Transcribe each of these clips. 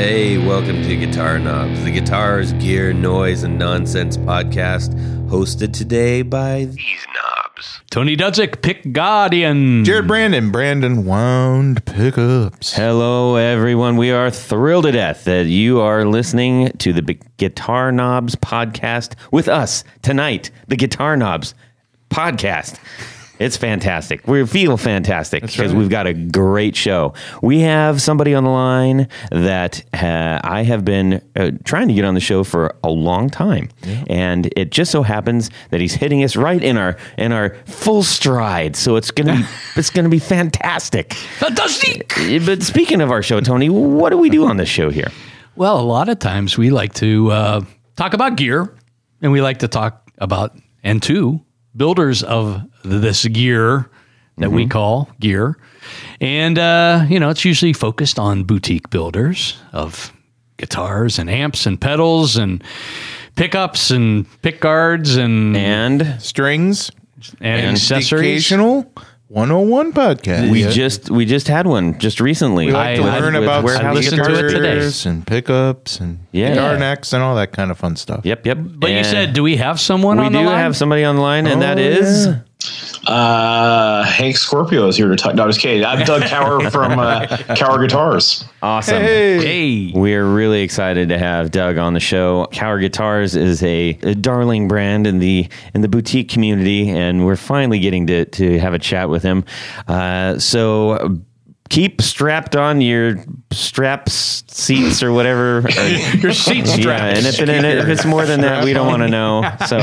Hey, welcome to Guitar Knobs, the guitars, gear, noise, and nonsense podcast, hosted today by these knobs. Tony Dudzik, Pick Guardian. Jared Brandon, Brandon Wound Pickups. Hello, everyone. We are thrilled to death that you are listening to the Big Guitar Knobs podcast with us tonight. The Guitar Knobs podcast. It's fantastic. We feel fantastic because right. we've got a great show. We have somebody on the line that uh, I have been uh, trying to get on the show for a long time, and it just so happens that he's hitting us right in our in our full stride. So it's gonna be it's gonna be fantastic. Fantastic. But speaking of our show, Tony, what do we do on this show here? Well, a lot of times we like to uh, talk about gear, and we like to talk about and to builders of this gear that we call gear, and uh, you know it's usually focused on boutique builders of guitars and amps and pedals and pickups and pick guards and And Strings. and, and accessories. Occasional 101 podcast. we just we just had one just recently. we like to I- I- learn with about warehouse listened to it guitars today. and pickups and Yeah. guitar necks and all that kind of fun stuff. Yep, yep. But you And said, do we have someone we on do the line? have somebody online, and that Oh, is yeah. Uh, Hank Scorpio is here to talk. No, just kidding. I'm Doug Kauer from uh, Kauer Guitars. awesome. Hey, We're really excited to have Doug on the show. Kauer Guitars is a, a darling brand in the in the boutique community, and we're finally getting to to have a chat with him. Uh, so keep strapped on your straps, seats, or whatever. your seat straps. Yeah, and if, it, and if it's more than that, we don't want to know. So,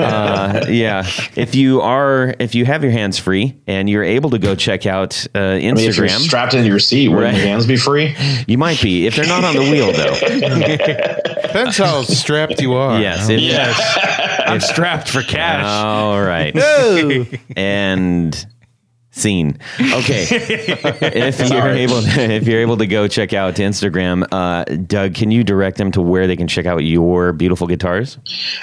uh, yeah, if you are, if you have your hands free and you're able to go check out uh, I mean, if you're Instagram, strapped into your seat, wouldn't Right. your hands be free? you might be. If they're not on the wheel, though. Depends how strapped you are. Yes. you If, I'm strapped for cash. All right. know? and scene. Okay. if you're Sorry. able, if you're able to go check out to Instagram, uh, Doug, can you direct them to where they can check out your beautiful guitars?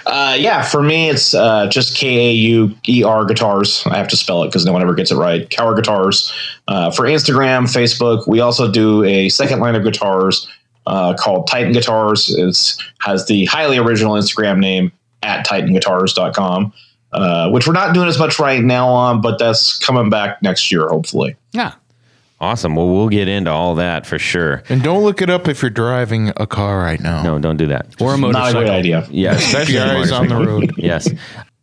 Uh, yeah, for me, it's uh, just K A U E R Guitars. I have to spell it because no one ever gets it right. Kauer Guitars. Uh, for Instagram, Facebook, we also do a second line of guitars uh, called Titan Guitars. It has the highly original Instagram name at TitanGuitars.com, uh, which we're not doing as much right now on, but that's coming back next year, hopefully. yeah. Awesome. Well, we'll get into all that for sure. And don't look it up if you're driving a car right now. No, don't do that. Or a motorcycle. Not a motorcycle. great idea. Yeah, especially Keep your eyes on the road. yes.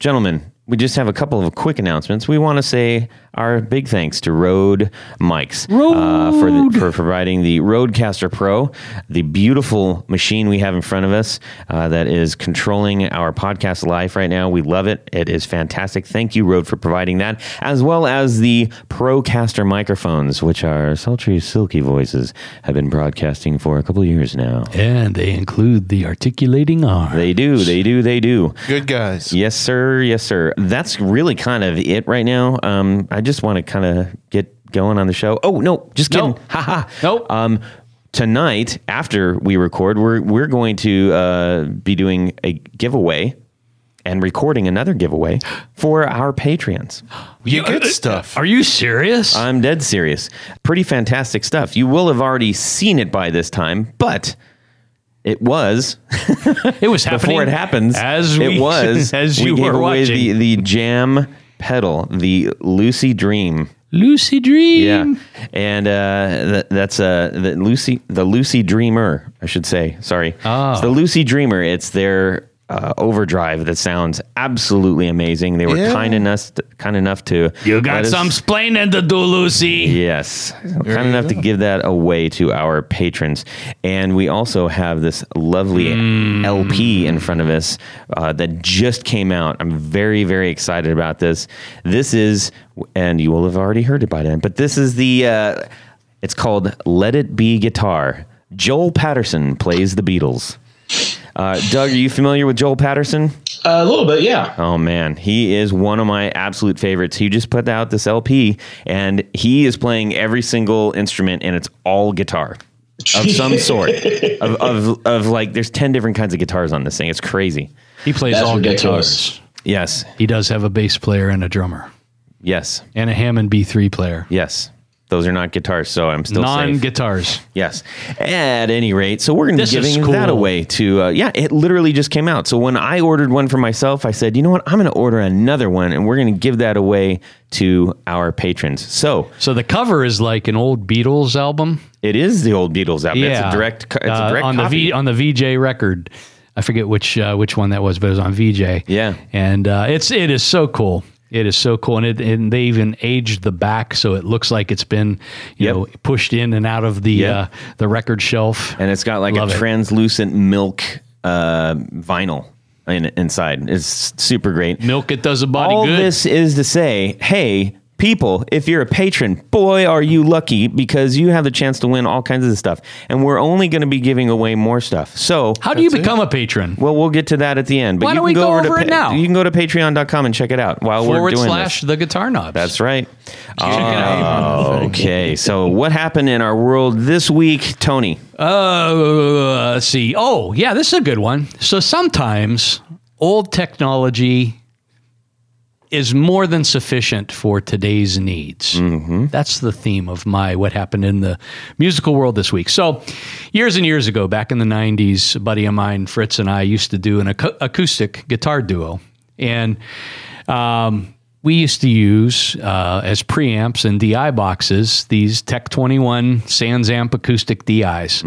Gentlemen, we just have a couple of quick announcements. We want to say our big thanks to Rode Mics uh, for, the, for providing the Rodecaster Pro, the beautiful machine we have in front of us uh, that is controlling our podcast live right now. We love it. It is fantastic. Thank you, Rode, for providing that, as well as the Procaster microphones, which our sultry, silky voices, have been broadcasting for a couple of years now. And they include the articulating arm. They do, they do, they do. Good guys. Yes, sir. Yes, sir. That's really kind of it right now. Um, I just want to kind of get going on the show. Oh no, just kidding. Nope. Ha ha. Nope. Um, tonight after we record, we're we're going to uh, be doing a giveaway and recording another giveaway for our Patreons. You get stuff. Are you serious? I'm dead serious. Pretty fantastic stuff. You will have already seen it by this time, but. It was it was happening before it happens. as we, it was as you gave were watching. the the jam pedal, the Lucy Dream. Lucy Dream. Yeah, and uh, th- that's uh, the Lucy the Lucy Dreamer. I should say. Sorry, Ah. it's the Lucy Dreamer. It's their uh, overdrive that sounds absolutely amazing. They were Yeah. kind enough kind enough to You got us- some splaining to do, Lucy. Yes, kind you enough to give that away to our patrons, and we also have this lovely LP in front of us uh, that just came out. I'm very, very excited about this. This is, and you will have already heard it by then, but this is the. Uh, it's called "Let It Be Guitar." Joel Patterson plays the Beatles. Uh, Doug, are you familiar with Joel Patterson? a little bit, yeah. Oh man, he is one of my absolute favorites. He just put out this LP and he is playing every single instrument and it's all guitar of some sort. Of, of, of like, there's 10 different kinds of guitars on this thing. It's crazy. He plays That's all ridiculous. guitars. Yes. He does have a bass player and a drummer Yes. and a Hammond B3 player. Yes. Those are not guitars, so I'm still non safe. guitars. Yes. At any rate, so we're going to be This is giving that away to, uh, yeah, it literally just came out. So when I ordered one for myself, I said, you know what? I'm going to order another one and we're going to give that away to our patrons. So So the cover is like an old Beatles album. it is the old Beatles album. Yeah, It's a direct, co- it's Uh, a direct on copy. the v, on the Vee-Jay record. I forget which uh, which one that was, but it was on Vee-Jay. Yeah. and uh, it's it is so cool. It is so cool, and it and they even aged the back so it looks like it's been you Yep. know pushed in and out of the Yep. uh, the record shelf. and it's got like Love a it. translucent milk uh, vinyl in, inside. It's super great. Milk it does a body All good. this is to say, hey, people, if you're a patron, boy, are you lucky because you have the chance to win all kinds of stuff. And we're only going to be giving away more stuff. So, How do you become a patron? well, we'll get to that at the end. But Why you don't can we go over to it now? You can go to patreon.com and check it out while we're Forward doing slash this. the guitar knobs. That's right. Check it out. Okay, so what happened in our world this week, Tony? Uh, let's see. Oh, yeah, this is a good one. So sometimes old technology is more than sufficient for today's needs. That's the theme of my what happened in the musical world this week. So, years and years ago, back in the 90s, a buddy of mine, Fritz, and I used to do an acou- acoustic guitar duo. And um, we used to use uh, as preamps and DI boxes these Tech 21 Sans Amp acoustic DIs.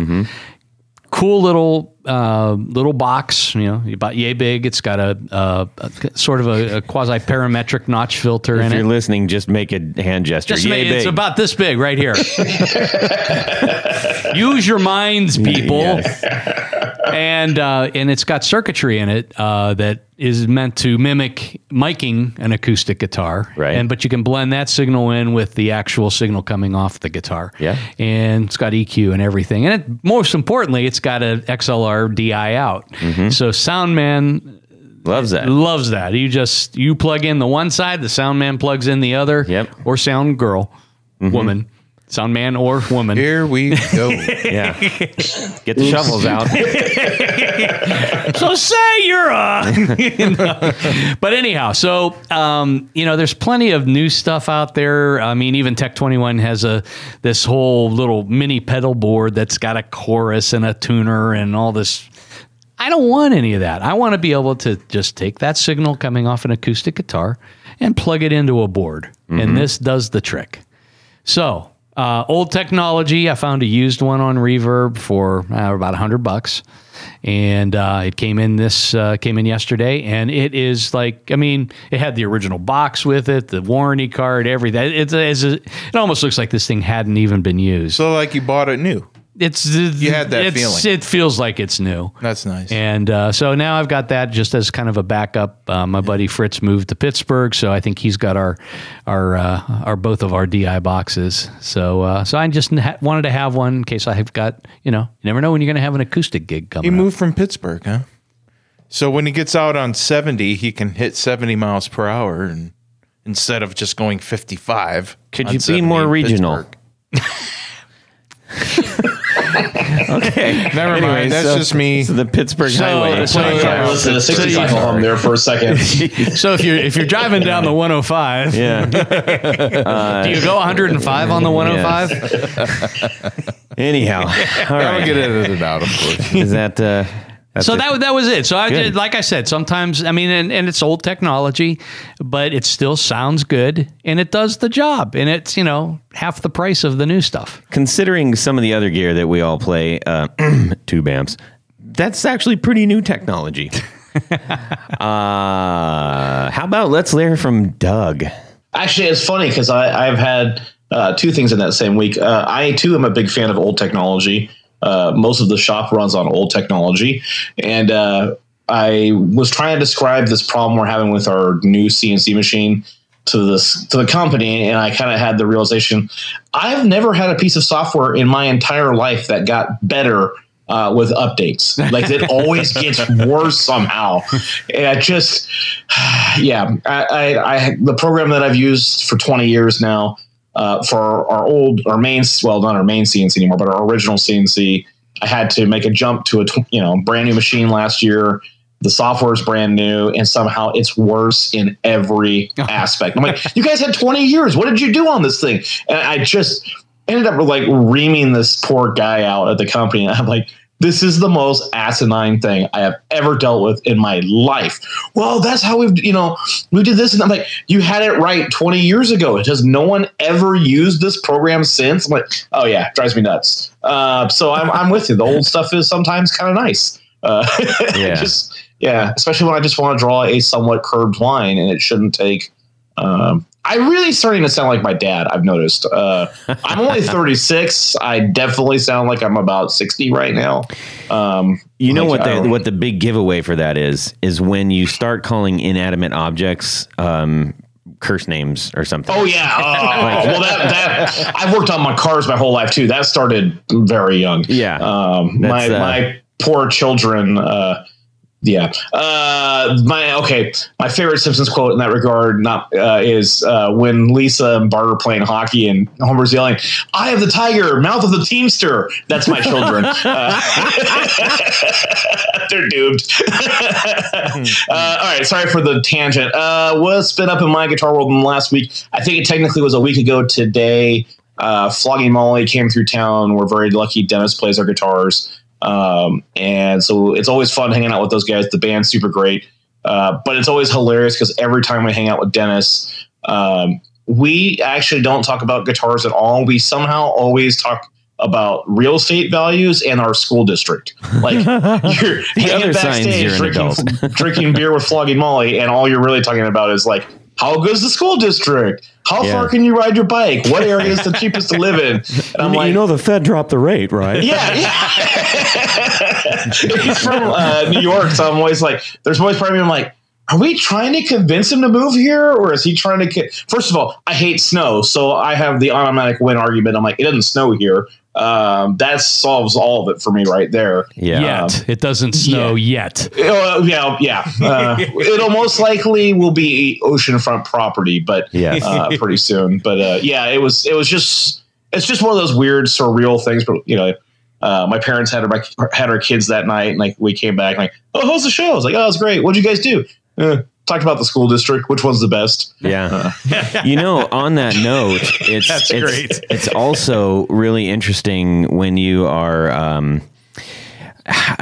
Cool little uh, little box, you know, about yay big. It's got a, a, a sort of a, a quasi parametric notch filter If in it. If you're listening, just make a hand gesture. Just Yay ma- it's about this big right here. Use your minds, people. And uh, and it's got circuitry in it uh, that is meant to mimic miking an acoustic guitar. Right. And but you can blend that signal in with the actual signal coming off the guitar. Yeah. And it's got EQ and everything. And it, most importantly, it's got an XLR DI out. Mm-hmm. So Soundman Loves that. loves that. You just you plug in the one side, the sound man plugs in the other. Yep. Or sound girl, woman, sound man or woman. Here we go. Yeah. Get the shovels out. So say you're a. but anyhow, so um, you know, there's plenty of new stuff out there. I mean, even Tech 21 has a this whole little mini pedal board that's got a chorus and a tuner and all this. I don't want any of that. I want to be able to just take that signal coming off an acoustic guitar and plug it into a board, and this does the trick. So, uh, old technology. I found a used one on Reverb for uh, about hundred bucks, and uh, it came in this uh, came in yesterday, and it is like I mean, it had the original box with it, the warranty card, everything. It's, it's a, it almost looks like this thing hadn't even been used. so like you bought it new. It's you had that it's, feeling. It feels like it's new. That's nice. And uh, so now I've got that just as kind of a backup. Uh, my buddy Fritz moved to Pittsburgh, so I think he's got our our uh, our both of our DI boxes. So uh, so I just ha- wanted to have one in case I've got you know you never know when you're going to have an acoustic gig he coming. up. moved from Pittsburgh, huh? So when he gets out on 70, he can hit 70 miles per hour and instead of just going 55. Could you be more regional? Pittsburgh. Okay. Never Anyway, mind. That's so- just me. So the Pittsburgh So- Highway. so- Trying to listen to the 60 cycle hum there for a second. So if you're if you're driving down the 105, yeah. do you go 105 on the 105? Anyhow. All I'll get edited out, of course. Is that uh that's so it. that that was it. So I did, like I said, sometimes I mean, and, and it's old technology, but it still sounds good and it does the job, and it's you know half the price of the new stuff. considering some of the other gear that we all play, uh, tube amps, that's actually pretty new technology. uh, how about let's hear from Doug? Actually, it's funny because I've had uh, two things in that same week. Uh, I too am a big fan of old technology. Uh, most of the shop runs on old technology, and uh, I was trying to describe this problem we're having with our new CNC machine to this to the company, and I kind of had the realization I've never had a piece of software in my entire life that got better uh, with updates. Like it always gets worse somehow. And I just, yeah, I, I, I, the program that I've used for 20 years now uh, for our old, our main, well, not our main CNC anymore, but our original CNC, I had to make a jump to a, you know, brand new machine last year. the software is brand new, and somehow it's worse in every aspect. I'm like, you guys had 20 years. What did you do on this thing? And I just ended up like reaming this poor guy out at the company. And I'm like, this is the most asinine thing I have ever dealt with in my life. Well, that's how we've, you know, we did this. And I'm like, you had it right 20 years ago. Has no one ever used this program since? I'm like, oh, yeah, drives me nuts. Uh, so I'm, I'm with you. The old stuff is sometimes kind of nice. Uh, Yeah. just, yeah, especially when I just want to draw a somewhat curved line and it shouldn't take. Um, I'm really starting to sound like my dad. I've noticed. Uh, I'm only 36. I definitely sound like I'm about 60 right now. Um, You know like, what the what the big giveaway for that is is when you start calling inanimate objects um, curse names or something. Oh yeah. Oh, well, that that I've worked on my cars my whole life too. That started very young. Yeah. Um, my uh, my poor children. Uh, yeah. Uh, my okay. My favorite Simpsons quote in that regard not uh, is uh, when Lisa and Bart are playing hockey and Homer's yelling, "I have the tiger, mouth of the teamster." That's my children. uh, they're doomed. uh, all right. Sorry for the tangent. Uh, what's been up in my guitar world in the last week? I think it technically was a week ago today. Uh, Flogging Molly came through town. We're very lucky. Dennis plays our guitars. Um, and so it's always fun hanging out with those guys. The band's super great. Uh, but it's always hilarious because every time we hang out with Dennis, um, we actually don't talk about guitars at all. We somehow always talk about real estate values and our school district. Like you're hanging other signs backstage you're an drinking, adult. drinking beer with flogging Molly, and all you're really talking about is like, how good's the school district? How Yeah. far can you ride your bike? What area is the cheapest to live in? And I'm like, the Fed dropped the rate, right? yeah, yeah. He's from uh, New York, so I'm always like, there's always part of me. I'm like, are we trying to convince him to move here, or is he trying to? Ki-? First of all, I hate snow, so I have the automatic win argument. I'm like, it doesn't snow here. Um, that solves all of it for me right there. Yeah. Yet it doesn't snow yet. Uh, yeah, yeah. Uh, it'll most likely will be oceanfront property, but yeah, uh, pretty soon. But uh, yeah, it was it was just it's just one of those weird surreal things. But you know, uh, my parents had our had our kids that night, and like we came back, like, oh, how's the show? I was like, oh, it's great. What'd you guys do? Uh, talked about the school district. Which one's the best? Yeah. you know, on that note, it's That's it's, great. it's also really interesting when you are um,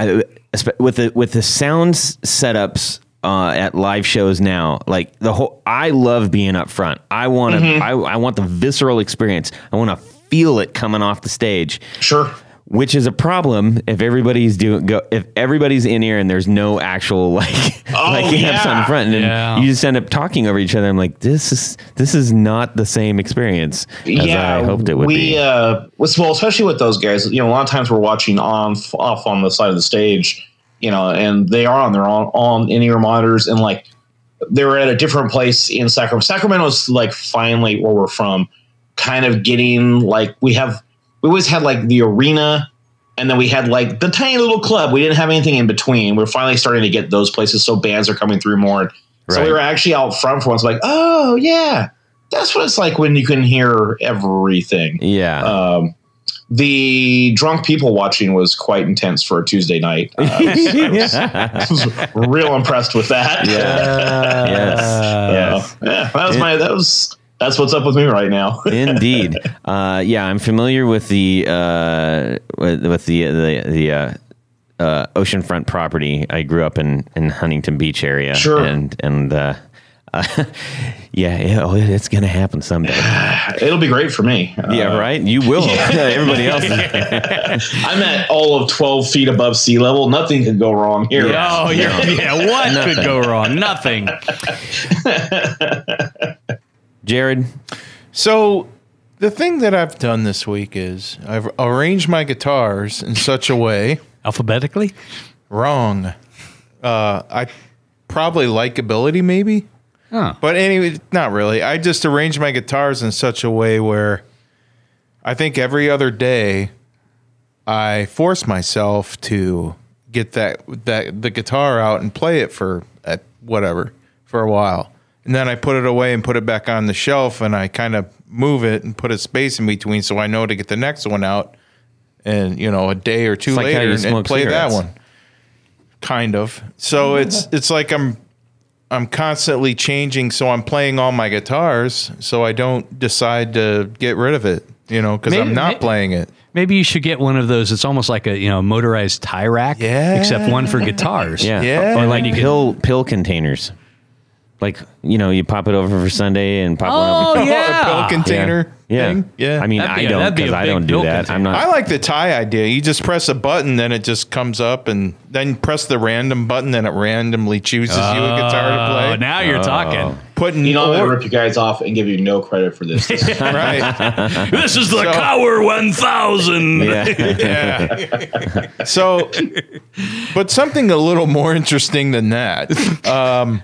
with the with the sounds setups uh, at live shows now. Like the whole, I love being up front. I want to. I, I want the visceral experience. I want to feel it coming off the stage Sure. Which is a problem if everybody's doing go if everybody's in here and there's no actual like like amps yeah. on front and Yeah. you just end up talking over each other. I'm like, this is this is not the same experience as I hoped it would we, be. Uh, well, especially with those guys, you know, a lot of times we're watching on off on the side of the stage, you know, and they are on their own on in ear monitors, and like they were at a different place in Sacramento. Sacramento's like finally where we're from, kind of getting like we have we always had like the arena. And then we had like the tiny little club. We didn't have anything in between. We're finally starting to get those places, so bands are coming through more. So we were actually out front for once, like, oh yeah, that's what it's like when you can hear everything. yeah. Um, the drunk people watching was quite intense for a Tuesday night. Uh, I was real impressed with that. yeah. yes. Uh, yes. yeah, that was my that was that's what's up with me right now. Indeed. Uh, yeah, I'm familiar with the uh, with, with the the the uh, uh, oceanfront property. I grew up in in Huntington Beach area. Sure. And and uh, uh, yeah, yeah, oh, it's gonna happen someday. It'll be great for me. Uh, Yeah, right. You will. Everybody else. I'm at all of 12 feet above sea level. Nothing could go wrong here. Yeah. Oh, you're, yeah. What Nothing. could go wrong? Nothing. Jared. So the thing that I've done this week is I've arranged my guitars in such a way Alphabetically? wrong. Uh, I probably likability maybe, Oh. but anyway, not really. I just arranged my guitars in such a way where I think every other day I force myself to get that that the guitar out and play it for uh, whatever for a while. And then I put it away and put it back on the shelf and I kind of move it and put a space in between so I know to get the next one out and you know a day or two like later and, and play cigarettes. that one. kind of. So mm-hmm. it's it's like I'm I'm constantly changing. So I'm playing all my guitars, so I don't decide to get rid of it. You know, because I'm not may- playing it. Maybe you should get one of those. It's almost like a you know motorized tie rack, Yeah. except one for guitars. Yeah. Yeah. Or like You can- pill pill containers. Like, you know, you pop it over for Sunday and pop Oh, one up. Oh, yeah. a pill container. Yeah. thing. yeah. I mean, That'd I don't because I don't do pill that. I'm not. I like the tie idea. You just press a button, then it just comes up, and then press the random button, and it randomly chooses you a guitar to Oh, play. now you're talking. Putting You know, I'm gonna rip you guys off and give you no credit for this. This is- right. This is the So- Kauer 1000. yeah. So, but something a little more interesting than that.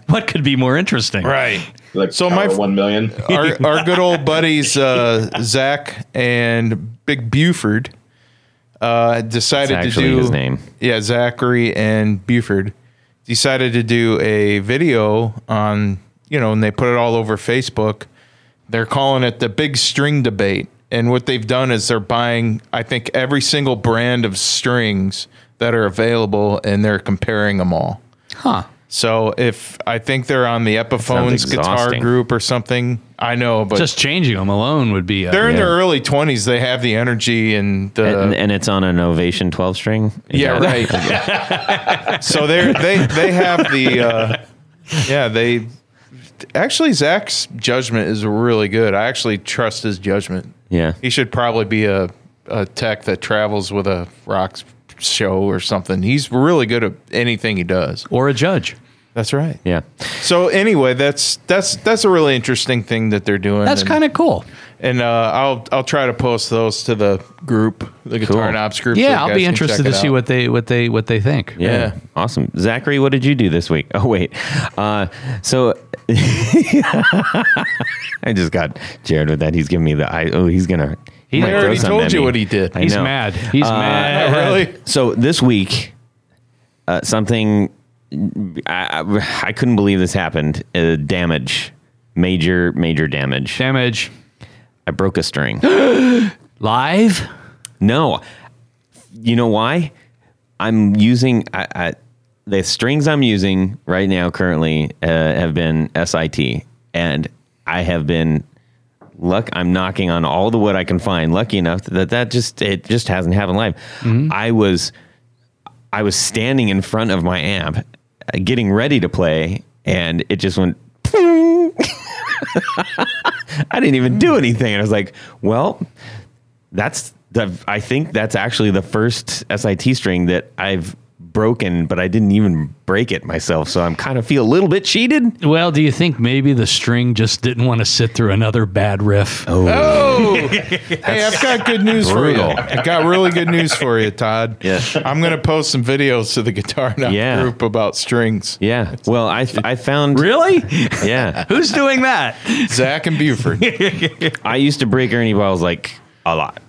What could be more interesting? Right. like So so my- my one million. our, our good old buddies uh, Zach and Big Buford uh, decided to do his name. Yeah, Zachary and Buford decided to do a video on you know, and they put it all over Facebook. They're calling it the Big String Debate, and what they've done is they're buying, I think, every single brand of strings that are available, and they're comparing them all. Huh. So if I think they're on the Epiphones guitar group or something, I know, but Just changing them alone would be. uh, they're in Yeah. their early twenties. They have the energy and the and, and it's on an Ovation 12 string. Is yeah, that- right. so they they they have the uh, yeah they actually Zach's judgment is really good. I actually trust his judgment. Yeah. He should probably be a, a tech that travels with a rock show or something. He's really good at anything he does. or a judge. That's right. Yeah. So anyway, that's that's that's a really interesting thing that they're doing. That's kind of cool. and uh, I'll I'll try to post those to the group, the Guitar Cool. Knobs group. Yeah, you I'll be interested to see out. what they what they what they think. Yeah. Yeah. Awesome. Zachary, what did you do this week? Oh, wait. Uh, so I just got Jared with that. He's giving me the eye. Oh, he's going to. He I already told you what he did. He's mad. He's mad. really. So this week, uh, something I, I, I couldn't believe this happened. Uh, damage, major, major damage. Damage I broke a string. live. No, you know why? I'm using I, I, the strings I'm using right now. Currently, uh, have been SIT, and I have been luck. I'm knocking on all the wood I can find. Lucky enough that that just it just hasn't happened live. I was I was standing in front of my amp, getting ready to play, and it just went. I didn't even do anything, and I was like, "Well, that's the. I think that's actually the first SIT string that I've broken, but I didn't even break it myself. So I'm kind of feel a little bit cheated. Well, do you think maybe the string just didn't want to sit through another bad riff? Oh, oh. hey, I've got good news for you. brutal. I got really good news for you, Todd. Yeah. I'm going to post some videos to the Guitar Nut Yeah. group about strings. Yeah. Well, I I found Really? yeah. Who's doing that? Zach and Buford. I used to break Ernie balls like a lot.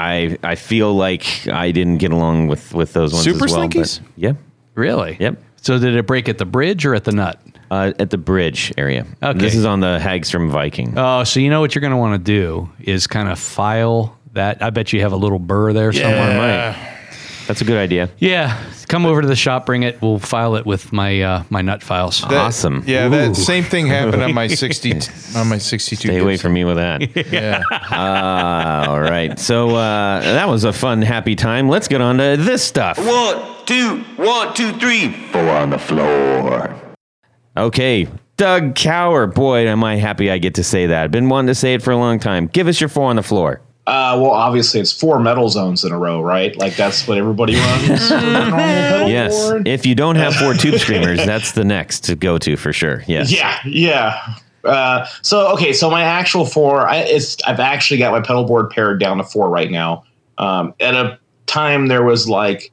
I I feel like I didn't get along with with those ones Super as well. Slinkies? But, yep. Really? Yep. So did it break at the bridge or at the nut? Uh, at the bridge area. Okay. This is on the Hagstrom Viking. Oh, so you know what you're going to want to do is kind of file that. I bet you have a little burr there somewhere. Yeah. That's a good idea. Yeah, come over to the shop, bring it. We'll file it with my uh, my nut files. That- Awesome. Yeah, Ooh. that same thing happened on my 60 on my 62. Stay away from me with that. Yeah. Uh, all right. So uh, that was a fun, happy time. Let's get on to this stuff. One, two, one, two, three. Four on the floor. Okay. Doug Kauer. Boy, am I happy I get to say that. I've been wanting to say it for a long time. Give us your four on the floor. Uh, well, obviously, it's four metal zones in a row, right? Like that's what everybody runs. for the normal pedal Yes. board. If you don't have four tube screamers, that's the next to go to for sure. Yes. Yeah, yeah. Uh, so okay, so my actual four, I, it's I've actually got my pedal board pared down to four right now. Um, at a time there was like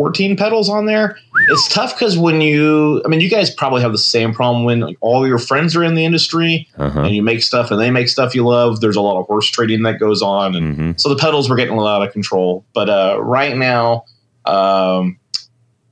14 pedals on there. It's tough because when you, I mean, you guys probably have the same problem when like, all your friends are in the industry Uh-huh. and you make stuff and they make stuff you love. There's a lot of horse trading that goes on, and Mhm. so the pedals were getting a lot out of control. But uh, right now, um,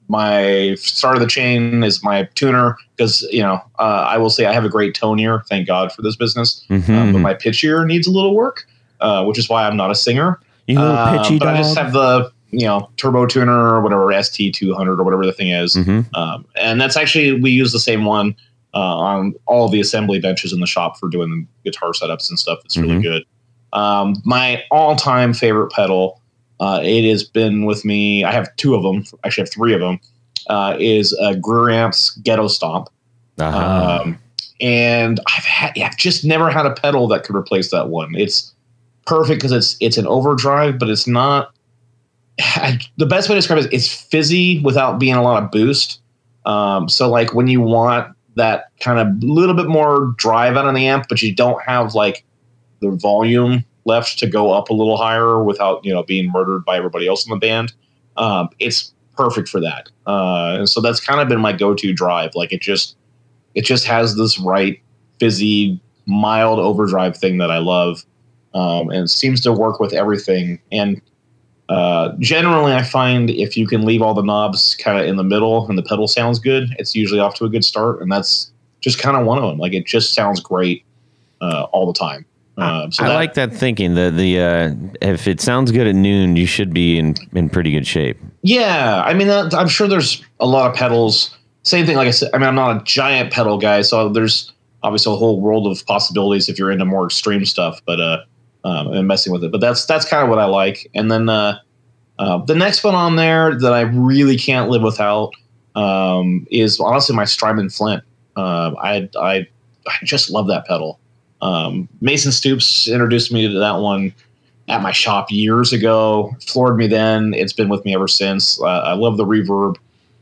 my start of the chain is my tuner because you know uh, I will say I have a great tone ear. Thank God for this business, Mhm. um, but my pitch ear needs a little work, uh, which is why I'm not a singer. You little Uh, pitchy but dog. I just have the you know turbo tuner or whatever ST two hundred or whatever the thing is, um, and that's actually we use the same one uh, on all the assembly benches in the shop for doing the guitar setups and stuff. It's really good. Um, my all time favorite pedal, uh, it has been with me. I have two of them. Actually, I have three of them. Uh, is uh, Greer Amps Ghetto Stomp. Uh-huh. Um, and I've had, yeah, I've just never had a pedal that could replace that one. It's perfect because it's it's an overdrive, but it's not. I, the best way to describe it is it's fizzy without being a lot of boost. Um, so like when you want that kind of little bit more drive out on the amp, but you don't have like the volume left to go up a little higher without you know being murdered by everybody else in the band. Um, it's perfect for that. Uh, and so that's kind of been my go-to drive. Like it just it just has this right fizzy mild overdrive thing that I love, um, and seems to work with everything. And uh, generally, I find if you can leave all the knobs kind of in the middle and the pedal sounds good, it's usually off to a good start. And that's just kind of one of them. Like it just sounds great uh, all the time. Um, so I that- like that thinking. The the uh, if it sounds good at noon, you should be in in pretty good shape. Yeah, I mean, that, I'm sure there's a lot of pedals. Same thing, like I said. I mean, I'm not a giant pedal guy, so there's obviously a whole world of possibilities if you're into more extreme stuff. But uh, um, and messing with it. But that's that's kind of what I like. And then uh, uh, the next one on there that I really can't live without um, is honestly my Strymon Flint. Um, I I I just love that pedal. Um, Mason Stoops introduced me to that one at my shop years ago. Floored me then. It's been with me ever since. Uh, I love the reverb,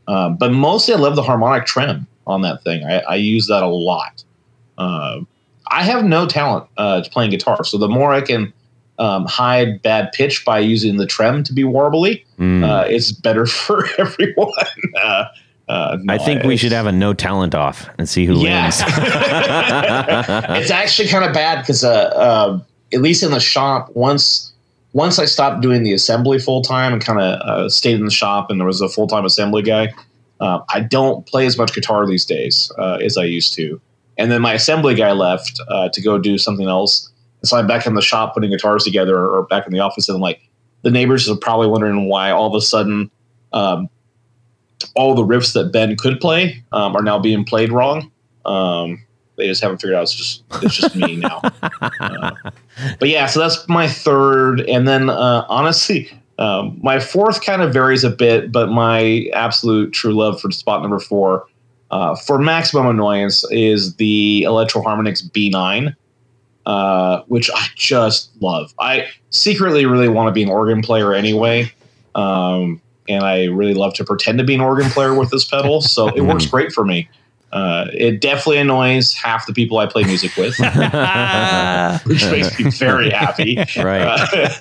um, but mostly I love the harmonic trem on that thing. I, I use that a lot. I have no talent uh, playing guitar, so the more I can um, hide bad pitch by using the trem to be warbly, Mm. uh, it's better for everyone. Uh, uh, I no, think we should have a no talent off and see who Yes. wins. it's actually kind of bad because, uh, uh, at least in the shop, once once I stopped doing the assembly full time and kind of uh, stayed in the shop, and there was a full time assembly guy, uh, I don't play as much guitar these days uh, as I used to. And then my assembly guy left uh, to go do something else, and so I'm back in the shop putting guitars together, or back in the office, and I'm like, the neighbors are probably wondering why all of a sudden. Um, all the riffs that Ben could play um, are now being played wrong. Um, they just haven't figured out it's just it's just me now. Uh, but yeah, so that's my third, and then uh, honestly, um, my fourth kind of varies a bit, but my absolute true love for spot number four, uh, for maximum annoyance, is the Electro Harmonix B9. Uh, which I just love. I secretly really want to be an organ player anyway. Um, and I really love to pretend to be an organ player with this pedal, so it works great for me. Uh, it definitely annoys half the people I play music with, which makes me very happy. Right.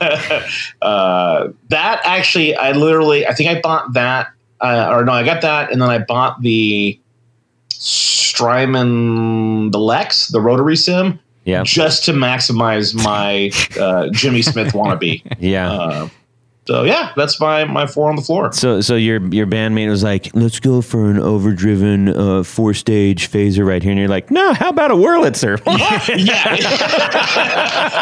Uh, uh, that actually, I literally, I think I bought that, uh, or no, I got that, and then I bought the Strymon, the Lex, the rotary sim, Yeah. just to maximize my uh, Jimmy Smith wannabe. Yeah. Uh, so yeah, that's my my four on the floor. So, so your your bandmate was like, "Let's go for an overdriven uh, four stage phaser right here," and you're like, "No, how about a Wurlitzer?" yeah,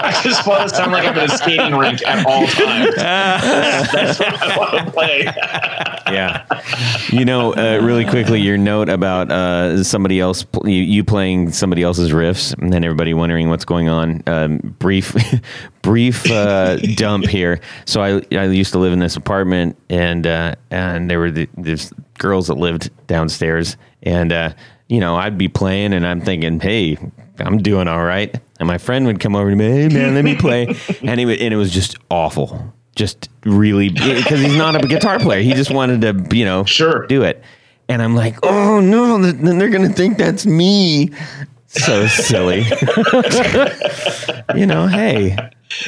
I just want to sound like I'm in a skating rink at all times. That's what I want to play. yeah. You know, uh, really quickly, your note about uh, somebody else, you, you playing somebody else's riffs, and then everybody wondering what's going on. Um, brief, brief uh, dump here. So I, I used to live in this apartment, and uh, and there were the, these girls that lived downstairs, and uh, you know, I'd be playing, and I'm thinking, hey. I'm doing all right, and my friend would come over to me. Hey man, let me play, and he would, and it was just awful, just really because he's not a guitar player. He just wanted to, you know, Sure. do it. And I'm like, oh no, then they're gonna think that's me. So silly. you know, hey,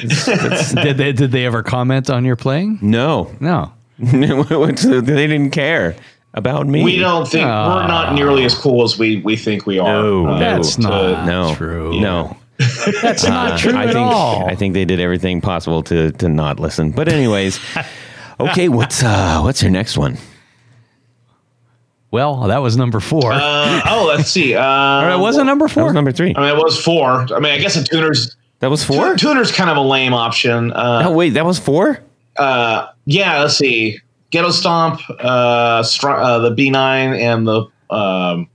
did they did they ever comment on your playing? no, No. They didn't care about me. We don't think we're not nearly as cool as we we think we are. No, Uh, That's to- not no, true. No, That's not true I at think all. I think they did everything possible to to not listen. But anyways, okay, what's uh what's your next one? well, that was number four. Uh, oh, let's see. Uh, Or it wasn't number That four. was number three. I mean, it was four. I mean, I guess a tuner's That was four. Tuner tuner's kind of a lame option. Uh, Oh wait, that was four. uh, yeah, let's see. Ghetto Stomp, uh, Str- uh, the B9, and the um,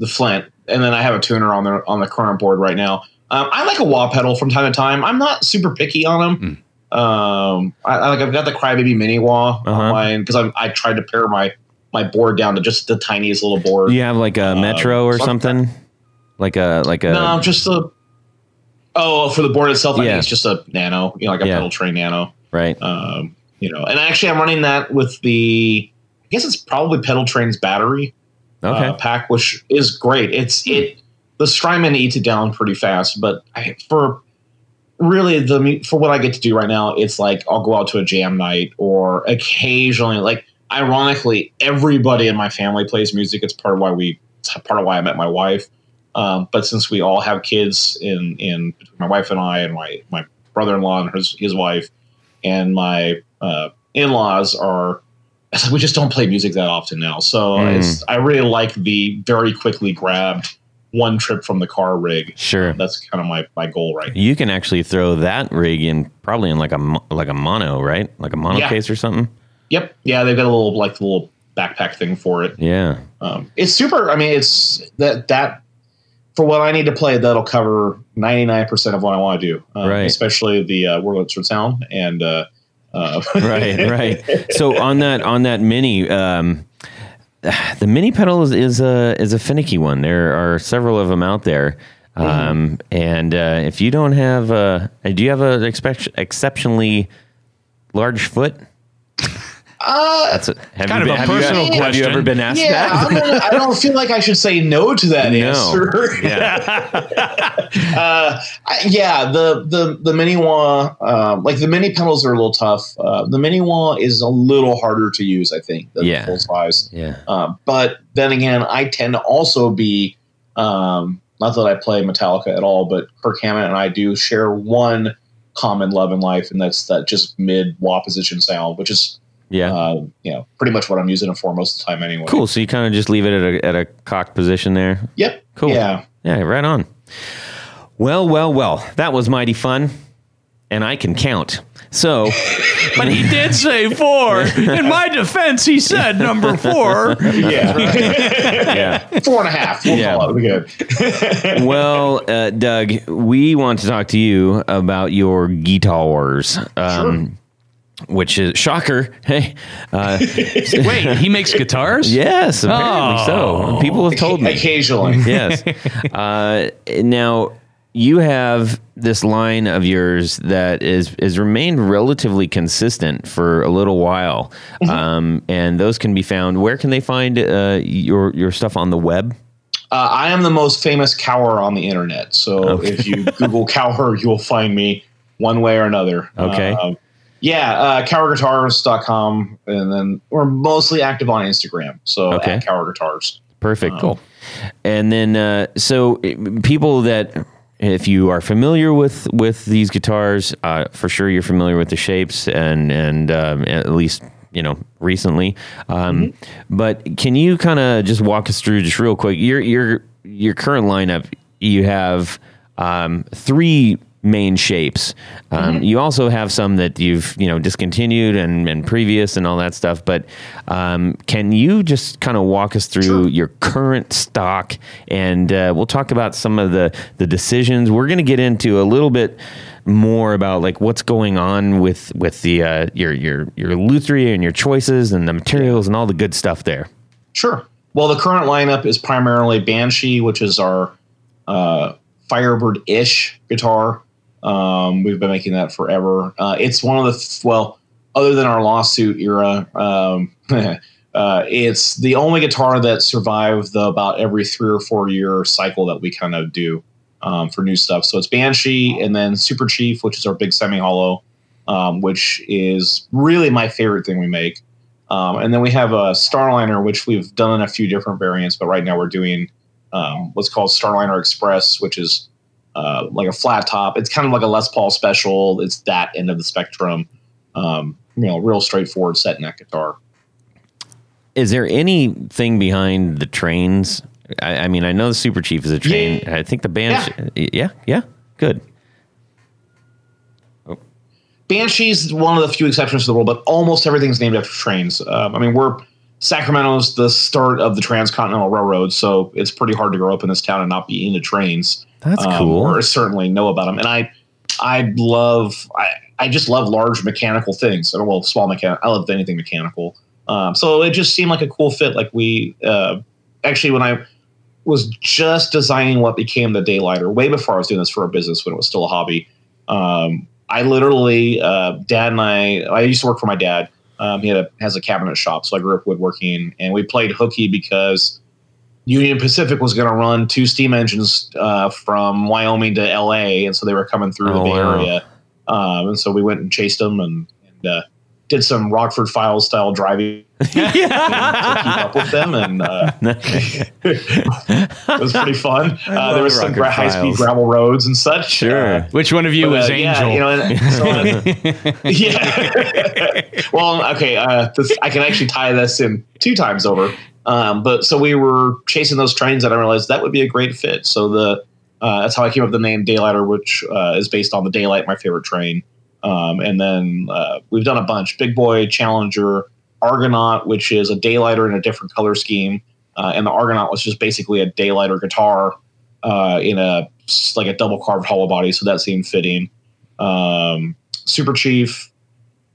the Flint, and then I have a tuner on the on the current board right now. Um, I like a wah pedal from time to time. I'm not super picky on them. Um, I, I like I've got the Crybaby Mini Wah Uh-huh. on mine because I I tried to pare my my board down to just the tiniest little board. You have like a Metro or something? Like a like a No, just the. Oh, for the board itself, I Yeah. think it's just a nano, you know, like a Yeah. Pedal Train nano. right. Um, you know, and actually, I'm running that with the. I guess it's probably Pedal Train's battery Okay. uh, pack, which is great. It's it. The Strymon eats it down pretty fast, but I, for really the for what I get to do right now, it's like I'll go out to a jam night or occasionally, like ironically, everybody in my family plays music. It's part of why we. It's part of why I met my wife. Um, but since we all have kids in in between my wife and I and my my brother in law and his his wife and my uh, in laws are. like we just don't play music that often now. So Mm. it's, I really like the very quickly grabbed one trip from the car rig. Sure. That's kind of my, my goal right now. You can actually throw that rig in probably in like a like a mono, right? Like a mono Yeah. case or something. Yep. Yeah, they've got a little like little backpack thing for it. Yeah. Um, it's super. I mean, it's that that for what I need to play, that'll cover ninety nine percent of what I want to do. Um, Right. Especially the uh, Wurlitzer Sound and uh, uh, right, right. So on that on that mini, um, the mini pedal is, is a is a finicky one. There are several of them out there, um, and uh, if you don't have, uh, do you have an expect, exceptionally large foot? Uh, That's a, have kind you of been, a have you- personal Have you ever been asked yeah, that? I'm gonna, I don't feel like I should say no to that No. answer. Yeah, uh, I- yeah, the the the mini wah, um, like the mini pedals are a little tough. Uh, the mini wah is a little harder to use, I think, than Yeah. the full size. yeah. Um, but then again, I tend to also be um, not that I play Metallica at all, but Kirk Hammett and I do share one common love in life, and that's that just mid wah position sound, which is Yeah. uh, you know pretty much what I'm using it for most of the time anyway. cool. So you kind of just leave it at a, at a cocked position there. Yep. Cool. Yeah. Yeah, right on. Well, well, well. That was mighty fun. And I can count. So, But he did say four. In my defense, he said number four. Yeah. yeah. Four and a half. We'll Yeah. We're good. Well, uh, Doug, we want to talk to you about your guitars. Um, Which is shocker. Hey, uh, Wait, he makes guitars? yes, apparently so. People have told me. Occasionally. yes. Uh, now you have this line of yours that is has remained relatively consistent for a little while, um, and those can be found. Where can they find uh, your your stuff on the web? Uh, I am the most famous Kauer on the internet. So if you Google Kauer, you'll find me one way or another. Okay. Um, yeah, uh, kauerguitars.com. And then we're mostly active on Instagram. So Okay. at Kauer guitars. Perfect. cool. And then, uh, so uh, people that, if you are familiar with with these guitars, uh, for sure you're familiar with the shapes and and um, at least you know recently. Um, But can you kind of just walk us through just real quick your your your current lineup? You have um, three main shapes. Um, You also have some that you've you know discontinued and, and previous and all that stuff. But um, can you just kind of walk us through your current stock? And uh, we'll talk about some of the the decisions. We're going to get into a little bit more about like what's going on with with the uh, your your your lutherie and your choices and the materials and all the good stuff there. Sure. Well, the current lineup is primarily Banshee, which is our uh, Firebird ish guitar. Um, we've been making that forever. Uh, it's one of the, well, other than our lawsuit era, um, uh, it's the only guitar that survived the about every three or four year cycle that we kind of do um, for new stuff. So it's Banshee and then Super Chief, which is our big semi hollow, um, which is really my favorite thing we make. Um, and then we have a Starliner, which we've done in a few different variants, but right now we're doing um, what's called Starliner Express, which is uh, like a flat top. It's kind of like a Les Paul special. It's that end of the spectrum. Um, you know, real straightforward set neck guitar. Is there anything behind the trains? I, I mean, I know the Super Chief is a train. I think the band. Yeah, yeah, good. Banshee's one of the few exceptions to the rule, but almost everything's named after trains. Um, I mean, we're Sacramento's the start of the Transcontinental Railroad, so it's pretty hard to grow up in this town and not be into trains. That's um, cool. Or certainly know about them. And I, I love, I, I just love large mechanical things. Or well, small mechanical. I love anything mechanical. Um, so it just seemed like a cool fit. Like we, uh, actually, when I was just designing what became the Daylighter, way before I was doing this for a business when it was still a hobby. Um, I literally, uh, dad and I, I used to work for my dad. Um, he had a, has a cabinet shop, so I grew up woodworking, and we played hooky because Union Pacific was going to run two steam engines uh, from Wyoming to L.A., and so they were coming through the Oh, Bay wow. Area, um, and so we went and chased them and, and uh, did some Rockford Files style driving to keep up with them, and uh, it was pretty fun. Uh, there was some gra- high speed gravel roads and such. Sure. Uh, Which one of you but, was uh, Angel? Yeah, you know, and so, uh, yeah. well, okay. Uh, this, I can actually tie this in two times over. Um, but so we were chasing those trains, and I realized that would be a great fit. So the uh, that's how I came up with the name Daylighter, which uh, is based on the Daylight, my favorite train. Um, and then uh, we've done a bunch: Big Boy, Challenger, Argonaut, which is a Daylighter in a different color scheme, uh, and the Argonaut was just basically a Daylighter guitar uh, in a like a double carved hollow body, so that seemed fitting. Um, Super Chief.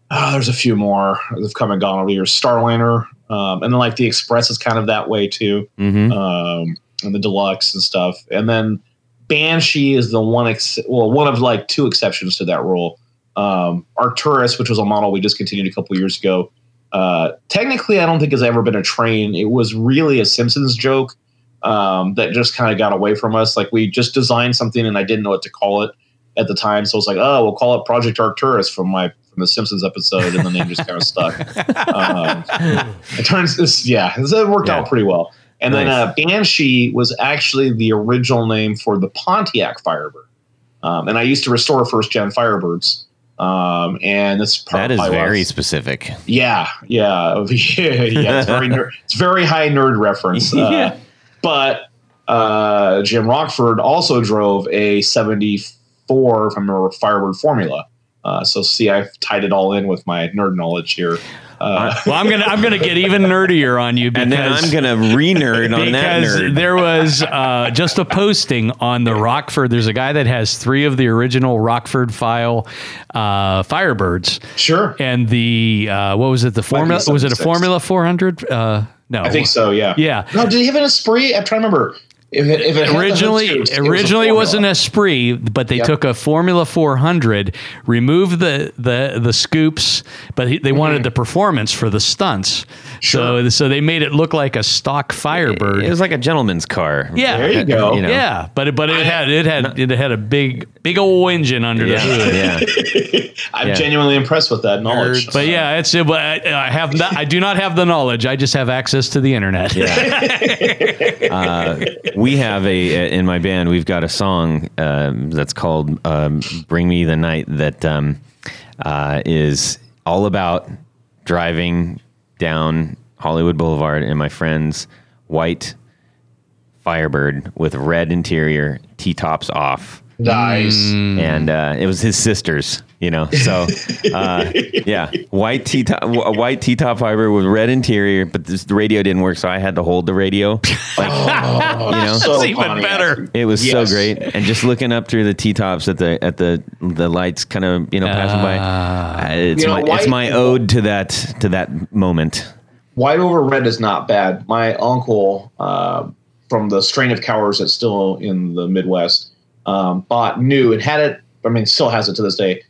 ah, there's a few more that have come and gone over the years. Starliner, um, and then like the Express is kind of that way too, hmm um, and the Deluxe and stuff. And then Banshee is the one, ex- well, one of like two exceptions to that rule. Um, Arcturus, which was a model we discontinued a couple years ago, uh, technically I don't think has ever been a train. It was really a Simpsons joke um, that just kind of got away from us. Like we just designed something and I didn't know what to call it at the time, so it's like, oh, we'll call it Project Arcturus from my from the Simpsons episode, and the name just kind of stuck. Um, it turns this, yeah, it worked Yeah. out pretty well. And then uh, Banshee was actually the original name for the Pontiac Firebird. Um, and I used to restore first gen Firebirds. Um, and that's That is probably why very it's- specific. yeah, yeah, yeah. It's very ner- it's very high nerd reference. Uh, Yeah. But uh, Jim Rockford also drove a '74, if I remember, Firebird Formula. Uh, so see, I've tied it all in with my nerd knowledge here. Uh, well, I'm gonna I'm gonna get even nerdier on you because And then I'm gonna re-nerd on that because nerd. there was uh, just a posting on the Rockford. There's a guy that has three of the original Rockford file uh, Firebirds, sure, and the uh, what was it? The formula was it a Formula 400? Uh, no, I think so. Yeah. Yeah. No, did he have an Esprit? I'm trying to remember. If it, if it had the originally it was a was an Esprit, but they Yep. took a Formula 400, removed the the the scoops, but he, they wanted the performance for the stunts. So so they made it look like a stock Firebird. It was like a gentleman's car. Yeah. There you go. You know. Yeah, but it, but it had it had it had a big big old engine under the hood. Yeah. I'm Yeah. genuinely impressed with that knowledge. But yeah, it's but I, I have not, I do not have the knowledge. I just have access to the internet. uh, we have a in my band. We've got a song um, that's called um, "Bring Me the Night" that um, uh, is all about driving down Hollywood Boulevard in my friend's white Firebird with red interior, T tops off. nice. and uh, it was his sister's, you know. So, uh, yeah, white T top, a white T top fiber with red interior, but this, the radio didn't work, so I had to hold the radio. Like, you know, So That's even funny. better. it was Yes. so great, and just looking up through the T tops at the at the the lights, kind of you know passing by. Uh, it's You know, my it's my ode to that to that moment. White over red is not bad. My uncle uh, from the strain of Kauers that's still in the Midwest um, bought new and had it. I mean, still has it to this day.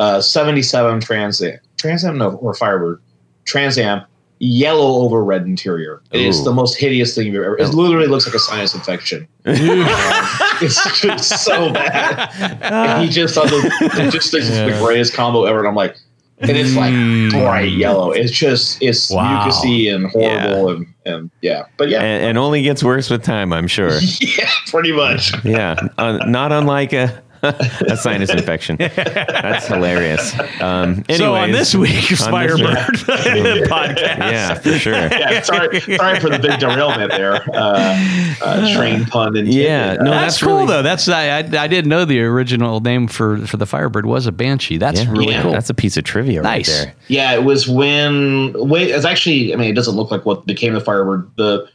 Uh, 77 Trans Am, Trans Am, no, or Firebird, Trans Am, yellow over red interior. It's Ooh. the most hideous thing you've ever. It literally looks like a sinus infection. Um, it's just so bad. And he just thought the, just thinks it's the greatest combo ever. And I'm like, and it's like bright yellow. It's just it's Wow. mucusy and horrible and and yeah. But yeah, And, and only gets worse with time, I'm sure. yeah, pretty much. Yeah, uh, not unlike a a sinus infection. That's hilarious. Um, so on this week's on this Firebird podcast, yeah, for sure. yeah, sorry, sorry for the big derailment there. Uh, uh, train pun and Yeah, no, that's, that's cool really- though. That's I, I I didn't know the original name for for the Firebird was a banshee. That's Yeah. really Yeah. cool. That's a piece of trivia Nice. right there. Yeah, it was when wait. It's actually. I mean, it doesn't look like what became the Firebird. The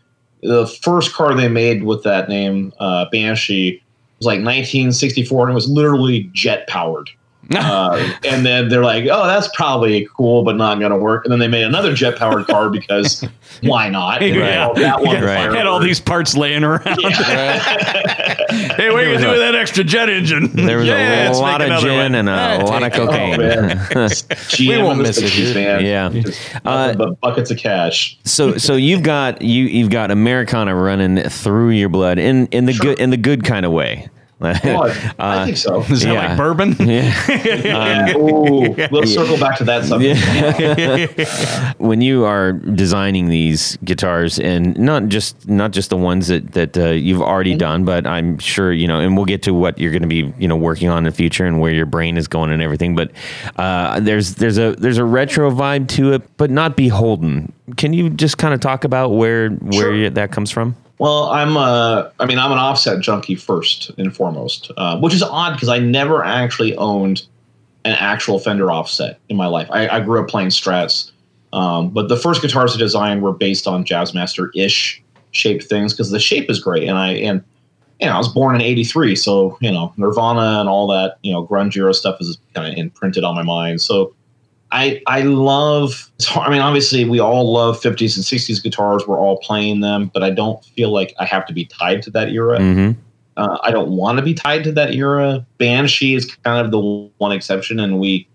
the first car they made with that name, uh, Banshee, was like 1964, and it was literally jet powered. uh, and then they're like, "Oh, that's probably cool, but not going to work." And then they made another jet powered car because why not? And Yeah. called that one Right. Had all these parts laying around. hey, what are you was gonna do with that extra jet engine? There was Yeah, a lot of gin one. and a Yeah, lot of take- Oh, cocaine. man. We won't miss it man. Yeah. Just Uh, but buckets of cash. so so you've got you you've got Americana running through your blood in in the good in the good kind of way. Oh, I, I think so. Is that Yeah. like bourbon? Yeah. Ooh, let's circle back to that subject. when you are designing these guitars and not just not just the ones that that uh, you've already done but i'm sure you know and we'll get to what you're going to be you know working on in the future and where your brain is going and everything but uh, there's there's a there's a retro vibe to it but not beholden can you just kind of talk about where where Sure. that comes from Well, I'm uh I mean, I'm an offset junkie first and foremost, uh, which is odd because I never actually owned an actual Fender offset in my life. I, I grew up playing Strats, um, but the first guitars I designed were based on Jazzmaster ish shaped things because the shape is great. And I and you know I was born in '83, so you know Nirvana and all that you know grunge era stuff is kind of imprinted on my mind. So I I love. I mean, obviously, we all love 50s and 60s guitars. We're all playing them, but I don't feel like I have to be tied to that era. mm-hmm. Uh, I don't want to be tied to that era. Banshee is kind of the one exception, and we.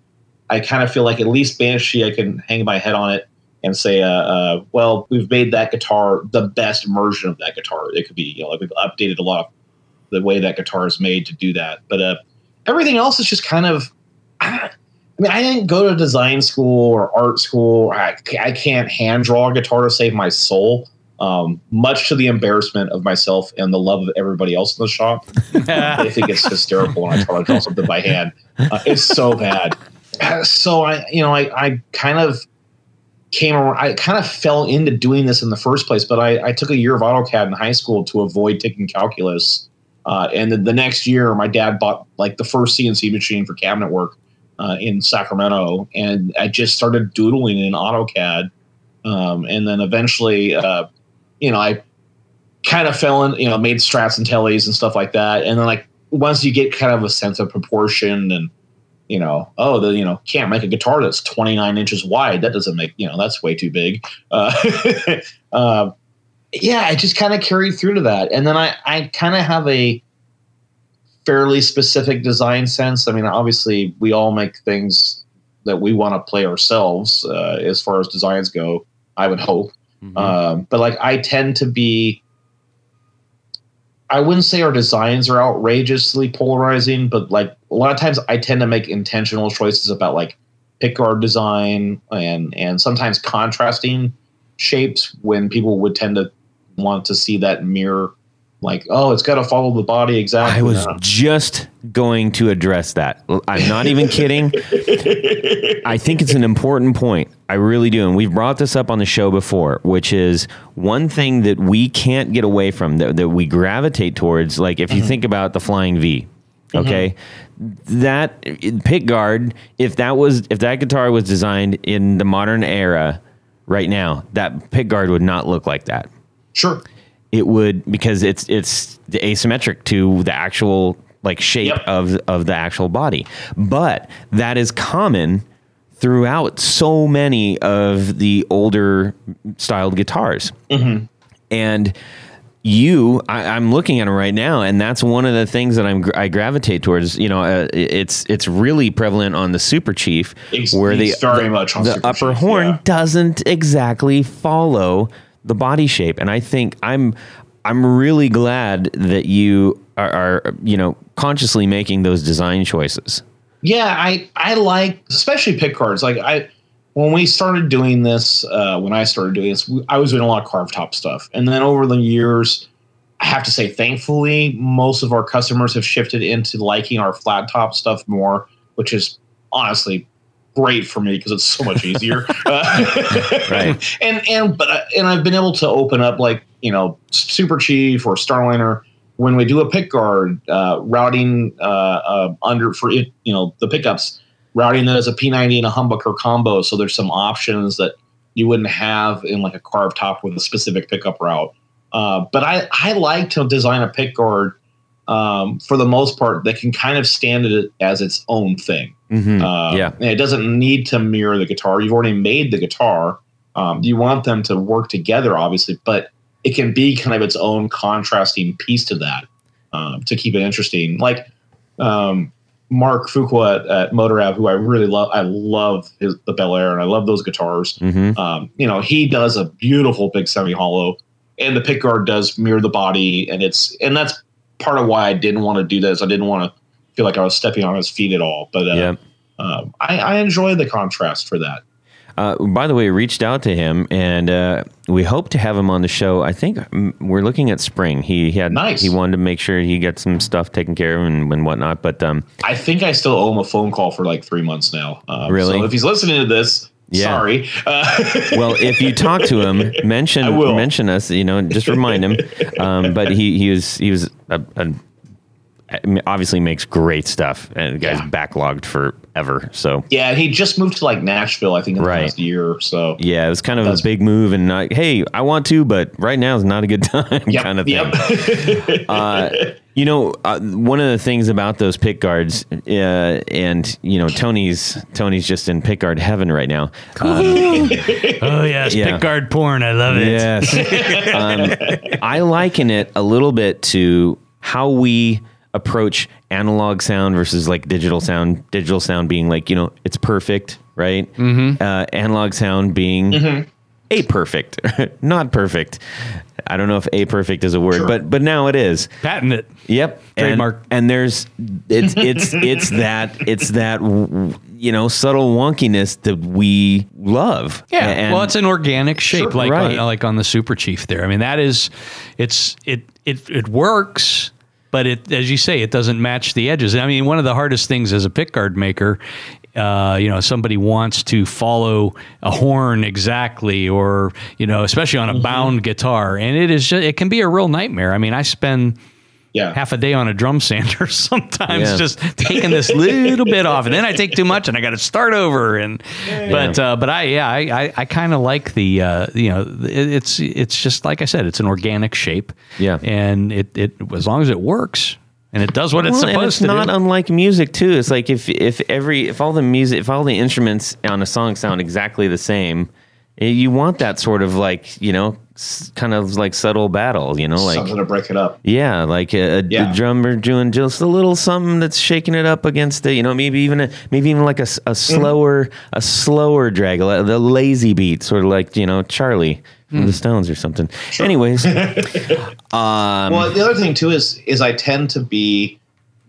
I kind of feel like at least Banshee, I can hang my head on it and say, uh, uh, well, we've made that guitar the best version of that guitar. It could be, you know, like we've updated a lot of the way that guitar is made to do that. But uh, everything else is just kind of. I mean, I didn't go to design school or art school. I, I can't hand draw a guitar to save my soul. Um, much to the embarrassment of myself and the love of everybody else in the shop. I think it's hysterical when I try to draw something by hand. Uh, it's so bad. So I, you know, I, I kind of came around. I kind of fell into doing this in the first place, but I, I took a year of AutoCAD in high school to avoid taking calculus. Uh, and then the next year, my dad bought like the first CNC machine for cabinet work uh, in Sacramento, and I just started doodling in AutoCAD. Um, and then eventually, uh, you know, I kind of fell in, you know, made strats and tellies and stuff like that. And then like once you get kind of a sense of proportion and you know, oh, the you know, can't make a guitar that's 29 inches wide. That doesn't make you know, that's way too big. Uh, uh, yeah, I just kind of carried through to that, and then I I kind of have a fairly specific design sense. I mean, obviously, we all make things that we want to play ourselves uh, as far as designs go. I would hope, um, but like I tend to be. I wouldn't say our designs are outrageously polarizing, but like a lot of times I tend to make intentional choices about like pick pickguard design and and sometimes contrasting shapes when people would tend to want to see that mirror like oh it's got to follow the body exactly I was Uh, just going to address that. I'm not even kidding. I think it's an important point. I really do. And we've brought this up on the show before, which is one thing that we can't get away from, that, that we gravitate towards. Like if you think about the Flying V, okay, that pick guard, if that was, if that guitar was designed in the modern era right now, that pick guard would not look like that sure it would because it's it's asymmetric to the actual like shape Yep. of of the actual body but that is common throughout so many of the older styled guitars and you I, i'm looking at them right now and that's one of the things that i'm i gravitate towards you know uh, it's it's really prevalent on the super chief It's- where the, very the- the Super upper Chief, horn yeah. doesn't exactly follow the body shape. And i think i'm i'm really glad that you are, are you know consciously making those design choices. Yeah i i like especially pick cards. Like i when we started doing this uh when i started doing this i was doing a lot of carved top stuff. And then over the years I have to say, thankfully, most of our customers have shifted into liking our flat top stuff more, which is honestly great for me because it's so much easier. Uh, Right. And and but I, and I've been able to open up like you know Super Chief or Starliner when we do a pick guard uh, routing uh, uh, under for it you know the pickups routing that as a P90 and a humbucker combo. So there's some options that you wouldn't have in like a carved top with a specific pickup route. Uh, but I, I like to design a pick guard um, for the most part that can kind of stand it as its own thing. Mhm. Uh, Yeah. it doesn't need to mirror the guitar. You've already made the guitar. Um, you want them to work together, obviously, but it can be kind of its own contrasting piece to that um, to keep it interesting. Like um, Mark Fuqua at, at MotoAve, who I really love. I love his, the Bel Air, and I love those guitars. Mhm. Um, you know, he does a beautiful big semi hollow, and the pickguard does mirror the body, and it's and that's part of why I didn't want to do this. I didn't want to feel like I was stepping on his feet at all. But uh, Yeah. um, I, I enjoy the contrast for that. Uh, by the way, reached out to him, and uh, we hope to have him on the show. I think mm, we're looking at spring. He, he had Nice. he wanted to make sure he gets some stuff taken care of and, and whatnot. But um, I think I still owe him a phone call for like three months now. Um, Really? So if he's listening to this, Yeah. sorry. Uh, well, if you talk to him, mention mention us. You know, just remind him. Um, but he he was he was a, a, obviously makes great stuff, and the guy's Yeah. backlogged forever. So yeah, and he just moved to like Nashville, I think, in the Right. last year. or So yeah, it was kind of That's- a big move, and not, hey, I want to, but right now is not a good time, Yep, kind of thing. yep. uh, you know, uh, one of the things about those pick guards, uh, and you know, Tony's Tony's just in pick guard heaven right now. Um, Oh yes, Yeah. pick guard porn. I love it. yes, um, I liken it a little bit to how we approach analog sound versus like digital sound. Digital sound being like you know, it's perfect, right? Mm-hmm. Uh, analog sound being a perfect, not perfect. I don't know if a perfect is a word, but but now it is. Patent it. Yep. Trademark. And, and there's it's it's it's that it's that w- you know subtle wonkiness that we love. Yeah, And- well, it's an organic shape, like Right. on, like on the Super Chief. There, I mean, that is, it's it it it works, but it as you say, it doesn't match the edges. I mean, one of the hardest things as a pickguard maker, uh, you know, somebody wants to follow a horn exactly, or you know, especially on a Mm-hmm. bound guitar, and it is just, it can be a real nightmare. I mean, I spend yeah. half a day on a drum sander sometimes Yeah. just taking this little bit off and then i take too much and i got to start over and but uh, but i yeah i i, I kind of like the uh, you know it, it's it's just like i said it's an organic shape Yeah. and it it as long as it works and it does what it's Well, and supposed it's to not do unlike music too. It's like if if every if all the music if all the instruments on a song sound exactly the same, Eh, you want that sort of like you know kind of like subtle battle. You know, like Something to break it up. Yeah, like a, a, Yeah. a drummer doing just a little something that's shaking it up against the, you know, maybe even a maybe even like a, a mm-hmm. slower a slower drag, the lazy beat, sort of like you know Charlie from the mm. Stones or something. Anyways, um, Well, the other thing too is is I tend to be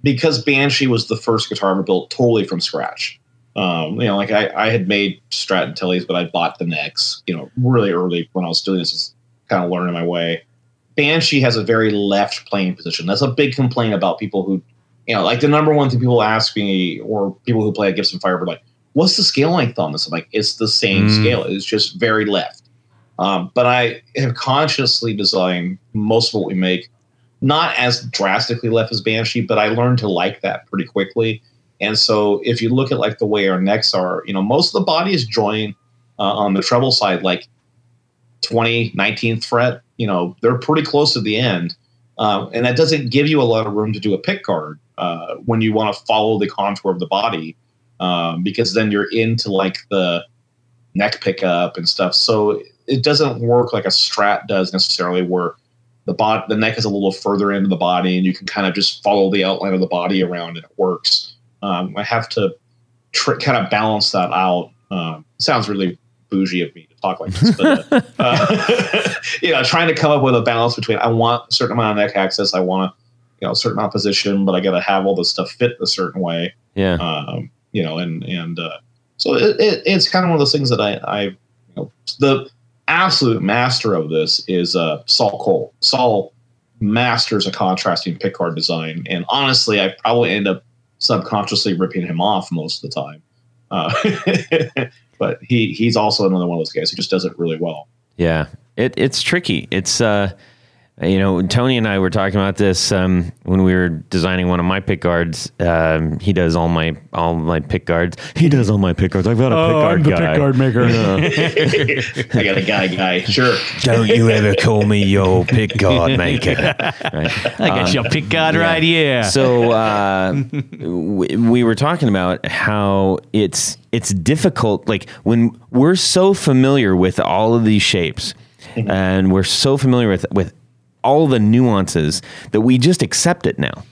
because Banshee was the first guitar I built totally from scratch. Um, you know, like I, I had made Strat Tellys, but I bought the necks, you know, really early when I was doing this, just kind of learning my way. Banshee has a very left playing position. That's a big complaint about people who, you know, like the number one thing people ask me or people who play a Gibson Firebird, like, what's the scale length on this? I'm like, it's the same Mm. scale. It's just very left. Um, but I have consciously designed most of what we make not as drastically left as Banshee, but I learned to like that pretty quickly. And so if you look at like the way our necks are, you know, most of the body is joined uh, on the treble side, like 20, 19th fret, you know, they're pretty close to the end. Um, and that doesn't give you a lot of room to do a pick guard uh, when you want to follow the contour of the body, um, because then you're into like the neck pickup and stuff. So it doesn't work like a strat does necessarily, where the bot the neck is a little further into the body and you can kind of just follow the outline of the body around and it works. Um, I have to tr- kind of balance that out. Um, sounds really bougie of me to talk like this, but uh, uh, you know, trying to come up with a balance between I want a certain amount of neck access, I want you know a certain amount of position, but I got to have all this stuff fit a certain way. yeah, Um, you know, and and uh, so it, it, it's kind of one of those things that I, I you know, the absolute master of this is uh, Saul Koll. Saul masters a contrasting pickguard design, and honestly, I probably end up subconsciously ripping him off most of the time. Uh, but he he's also another one of those guys who just does it really well. Yeah, it, it's tricky. It's uh, you know, Tony and I were talking about this um, when we were designing one of my pick guards. Um, he does all my all my pick guards. He does all my pick guards. I've got a pick guard guy. pick guard maker. I got a guy, guy, sure. Don't you ever call me your pick guard maker. Right? I got your pick guard right here. So uh, we, we were talking about how it's it's difficult. Like when we're so familiar with all of these shapes, and we're so familiar with with all the nuances that we just accept it now.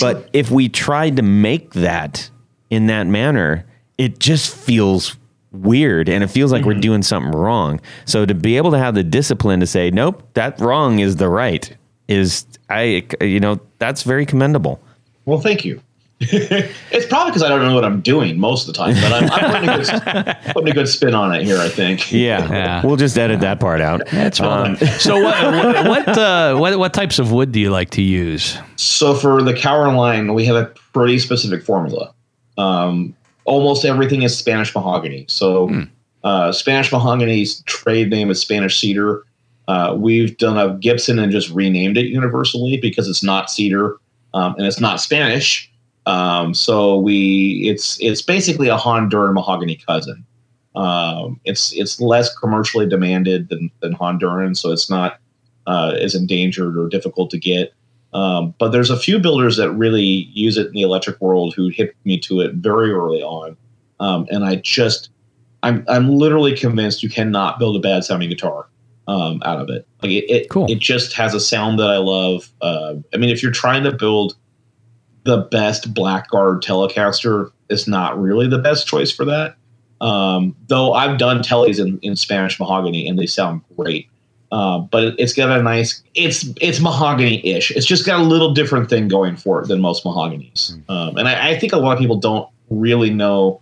But if we tried to make that in that manner, it just feels weird and it feels like we're mm-hmm. doing something wrong. So to be able to have the discipline to say, nope, that wrong is the right is I you know, that's very commendable. Well, thank you. It's probably because I don't know what I'm doing most of the time, but I'm, I'm putting, a good, putting a good spin on it here. I think. Yeah, Yeah. we'll just edit that part out. That's fine. so what what what, uh, what what types of wood do you like to use? So for the Kauer line, we have a pretty specific formula. Um, almost everything is Spanish mahogany. So uh, Spanish mahogany's trade name is Spanish cedar. Uh, we've done a Gibson and just renamed it universally because it's not cedar um, and it's not Spanish. Um, so we it's it's basically a Honduran mahogany cousin. Um, it's it's less commercially demanded than than Honduran, so it's not uh, as endangered or difficult to get. Um, but there's a few builders that really use it in the electric world who hit me to it very early on, um, and I just I'm I'm literally convinced you cannot build a bad sounding guitar um, out of it. Like it it, Cool. it just has a sound that I love. Uh, I mean, if you're trying to build the best Blackguard Telecaster, is not really the best choice for that. Um, though I've done teles in, in Spanish mahogany and they sound great. Uh, but it, it's got a nice it's it's mahogany-ish. It's just got a little different thing going for it than most mahoganies. Um, and I, I think a lot of people don't really know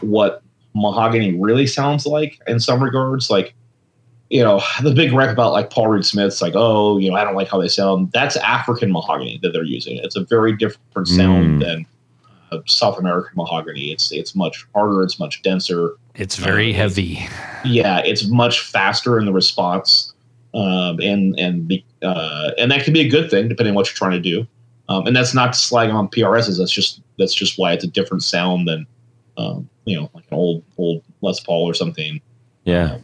what mahogany really sounds like in some regards. Like, you know, the big rep about like Paul Reed Smith's like, oh, you know, I don't like how they sound. That's African mahogany that they're using. It's a very different sound Mm. than uh, South American mahogany. It's it's much harder. It's much denser It's very Uh, heavy. yeah, it's much faster in the response, um, and and the, uh, and that can be a good thing depending on what you're trying to do. Um, and that's not to slag on PRSs. That's just that's just why it's a different sound than um, you know like an old old Les Paul or something. Yeah.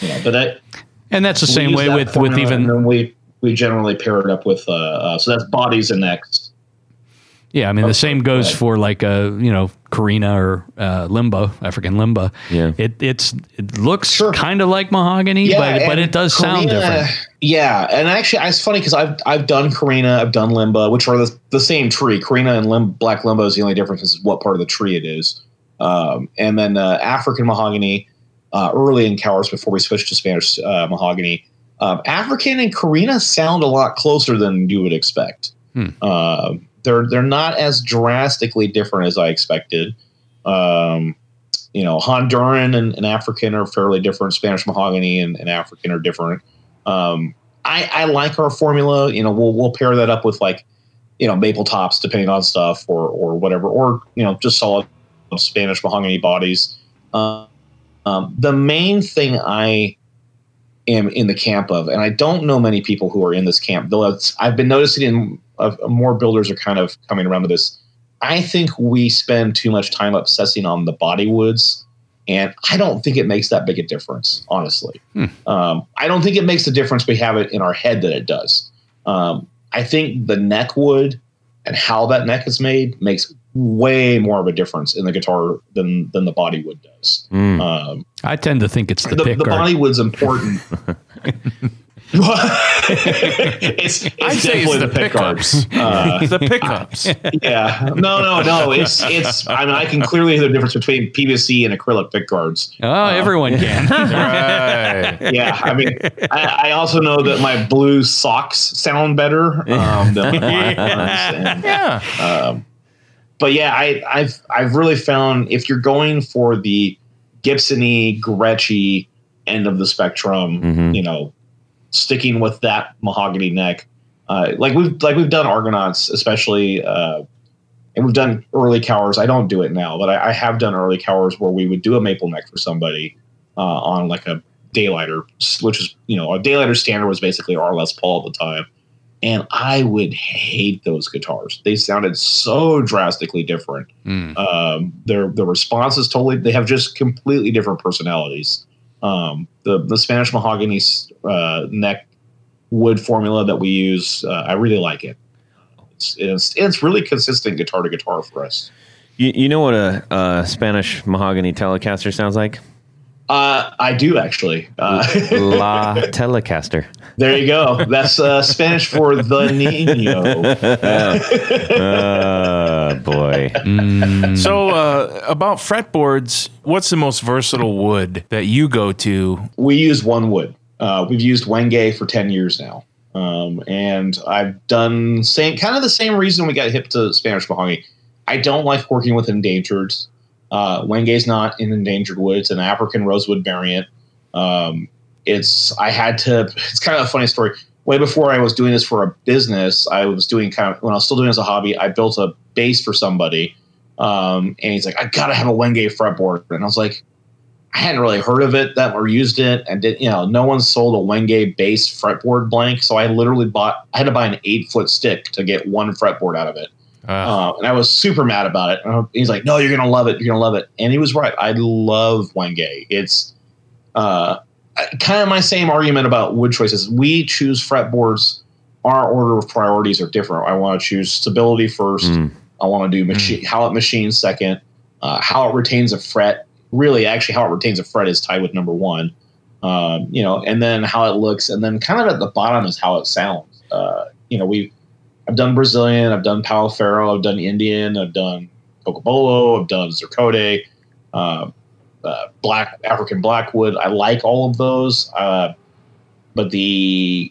You know, but that And that's the same way with with formula, and even then we we generally pair it up with uh, uh, so that's bodies and necks. yeah. I mean, the same goes right. for like a you know Korina or uh, Limba, African Limba. Yeah. It it's it looks Sure. kind of like mahogany, but but it does sound different. Yeah, and actually, it's funny because I've I've done Korina, I've done Limba, which are the, the same tree. Korina and Lim, Black Limba is the only difference is what part of the tree it is. Um, and then uh, African mahogany, uh, early in Kauers before we switched to Spanish uh, mahogany. Um, African and Korina sound a lot closer than you would expect. Hmm. Uh, they're they're not as drastically different as I expected. Um, you know, Honduran and, and African are fairly different. Spanish mahogany and, and African are different. Um, I, I like our formula. You know, we'll we'll pair that up with like, you know, maple tops depending on stuff or or whatever, or you know, just solid Spanish mahogany bodies. Uh, um, the main thing I am in the camp of, and I don't know many people who are in this camp, though it's, I've been noticing in, uh, more builders are kind of coming around to this. I think we spend too much time obsessing on the body woods, and I don't think it makes that big a difference, honestly. Um, I don't think it makes the difference we have it in our head that it does. Um, I think the neck wood and how that neck is made makes way more of a difference in the guitar than than the body wood does. Mm. Um, I tend to think it's the, the, pick the guard. body wood's important. it's, it's I say definitely it's the the pick guards. Uh, the pickups. yeah, no, no, no. It's it's. I mean, I can clearly hear the difference between PVC and acrylic pick guards. oh, everyone can. right. Yeah, I mean, I, I also know that my blue socks sound better um, than my black ones. And, Yeah. um, but yeah, I, I've I've really found if you're going for the Gibsony, Gretschy end of the spectrum, Mhm. you know, sticking with that mahogany neck, uh, like we've like we've done Argonauts, especially, uh, and we've done early Kauers. I don't do it now, but I, I have done early Kauers where we would do a maple neck for somebody uh, on like a daylighter, which is you know a daylighter standard was basically our Les Paul at the time, and I would hate those guitars. They sounded so drastically different. Um, their the response is totally. They have just completely different personalities. Um, the the Spanish mahogany uh, neck wood formula that we use, uh, I really like it. It's, it's it's really consistent guitar to guitar for us. You, you know what a, a Spanish mahogany Telecaster sounds like? Uh, I do actually. Uh, La Telecaster. there you go. That's uh, Spanish for the Nino. Oh boy. So, uh, about fretboards, what's the most versatile wood that you go to? we use one wood. Uh, we've used Wenge for ten years now, um, and I've done same kind of the same reason we got hip to Spanish mahogany. I don't like working with endangered. Uh, Wenge is not an endangered wood; it's an African rosewood variant. Um, it's I had to. It's kind of a funny story. Way before I was doing this for a business, I was doing kind of when I was still doing it as a hobby. I built a bass for somebody, um, and he's like, "I gotta have a Wenge fretboard," and I was like, I hadn't really heard of it that or used it, and did you know? No one sold a Wenge based fretboard blank, so I literally bought. I had to buy an eight foot stick to get one fretboard out of it, Uh, uh, and I was super mad about it. And he's like, "No, you're gonna love it. You're gonna love it," and he was right. I love Wenge. It's uh, kind of my same argument about wood choices. We choose fretboards. Our order of priorities are different. I want to choose stability first. Mm. I want to do machine how it machines second. Uh, how it retains a fret. Really, actually, how it retains a fret is tied with number one. Um, you know, and then how it looks, and then kind of at the bottom is how it sounds. Uh, you know, we I've done Brazilian, I've done Palo Ferro, I've done Indian, I've done Cocobolo, I've done Ziricote, uh, uh, black African Blackwood. I like all of those, uh, but the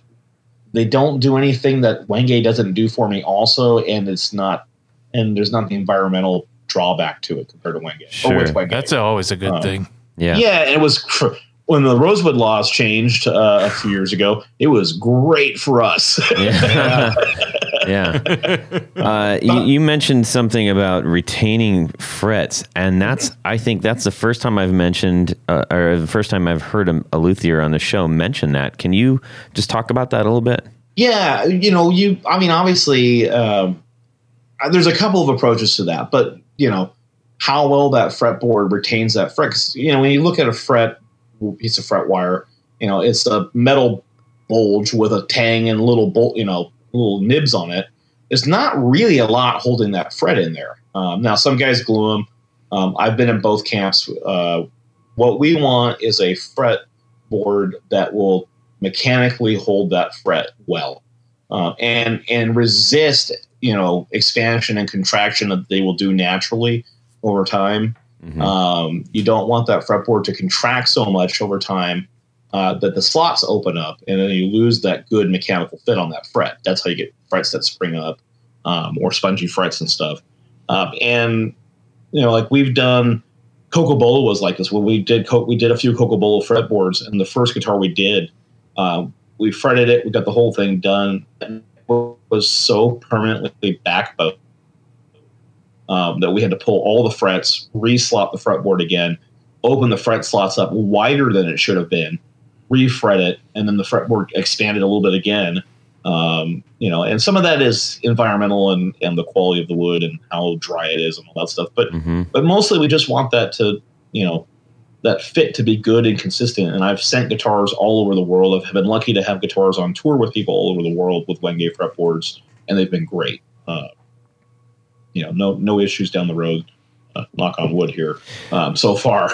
they don't do anything that Wenge doesn't do for me. Also, and it's not, and there's not the environmental drawback to it compared to Wenge. Sure. with Wenge. that's always a good Uh, thing. Yeah. Yeah, and it was when the Rosewood laws changed uh, a few years ago. It was great for us. Yeah. yeah. Uh, you, you mentioned something about retaining frets, and that's I think that's the first time I've mentioned, uh, or the first time I've heard a, a luthier on the show mention that. Can you just talk about that a little bit? Yeah, you know, you. I mean, obviously, um, there's a couple of approaches to that, but you know, how well that fretboard retains that fret. 'cause, you know, when you look at a fret piece of fret wire, you know, it's a metal bulge with a tang and little bolt, you know, little nibs on it. There's not really a lot holding that fret in there. Um, now, some guys glue them. Um, I've been in both camps. Uh, what we want is a fret board that will mechanically hold that fret well uh, and and resist you know expansion and contraction that they will do naturally over time. Um, you don't want that fretboard to contract so much over time uh, that the slots open up and then you lose that good mechanical fit on that fret. That's how you get frets that spring up um, or spongy frets and stuff. Um, and you know, like we've done, Cocobolo was like this. When we did, we did a few Cocobolo fretboards, and the first guitar we did, um, we fretted it. We got the whole thing done. It was so permanently backbone um, that we had to pull all the frets, re-slot the fretboard again, open the fret slots up wider than it should have been, refret it, and then the fretboard expanded a little bit again. Um, you know, and some of that is environmental and, and the quality of the wood and how dry it is and all that stuff. But Mm-hmm. but mostly we just want that to you know that fit to be good and consistent. And I've sent guitars all over the world. I've been lucky to have guitars on tour with people all over the world with Wenge fretboards, and they've been great. Uh, you know, no no issues down the road. Uh, knock on wood here um, so far.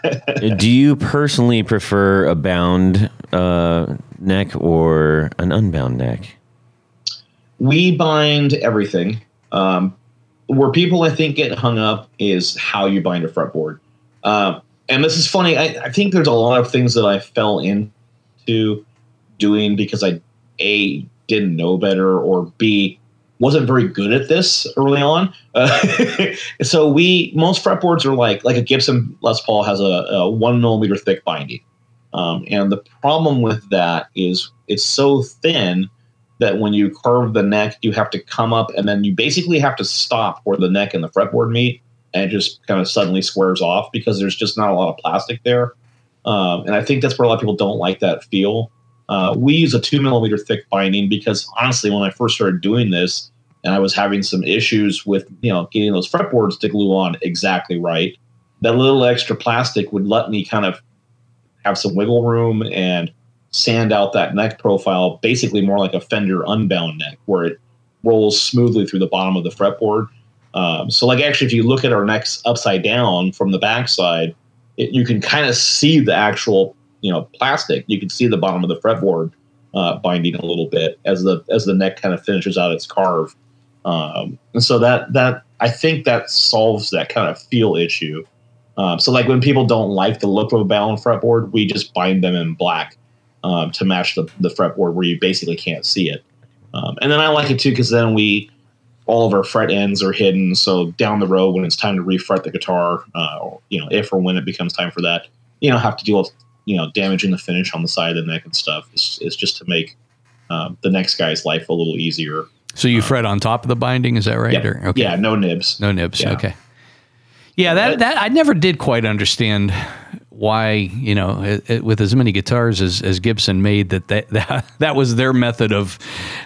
Do you personally prefer a bound uh, neck or an unbound neck? we bind everything. Um, where people I think get hung up is how you bind a fretboard. Um, and this is funny. I, I think there's a lot of things that I fell into doing because I a didn't know better or b wasn't very good at this early on. Uh, so we most fretboards are like like a Gibson Les Paul has a, a one millimeter thick binding, um, and the problem with that is it's so thin that when you curve the neck, you have to come up and then you basically have to stop where the neck and the fretboard meet, and it just kind of suddenly squares off because there's just not a lot of plastic there. Um, and I think that's where a lot of people don't like that feel. Uh, we use a two millimeter thick binding because honestly, when I first started doing this, and I was having some issues with you know getting those fretboards to glue on exactly right, that little extra plastic would let me kind of have some wiggle room and sand out that neck profile, basically more like a Fender unbound neck, where it rolls smoothly through the bottom of the fretboard. Um, so, like, actually, if you look at our necks upside down from the backside, it, you can kind of see the actual, you know, plastic. You can see the bottom of the fretboard uh, binding a little bit as the as the neck kind of finishes out its carve. Um, and so that that I think that solves that kind of feel issue. Um, so, like when people don't like the look of a bound fretboard, we just bind them in black um, to match the, the fretboard where you basically can't see it. Um, and then I like it too because then we all of our fret ends are hidden. So down the road, when it's time to refret the guitar, uh, or, you know, if or when it becomes time for that, you know, have to deal with you know damaging the finish on the side of the neck and stuff. is, it's just to make uh, the next guy's life a little easier. So you fret on top of the binding, is that right? Yeah, Or- okay. yeah, no nibs. No nibs. Yeah. Okay. Yeah, that that I never did quite understand why you know it, it- with as many guitars as, as Gibson made that, that that that was their method of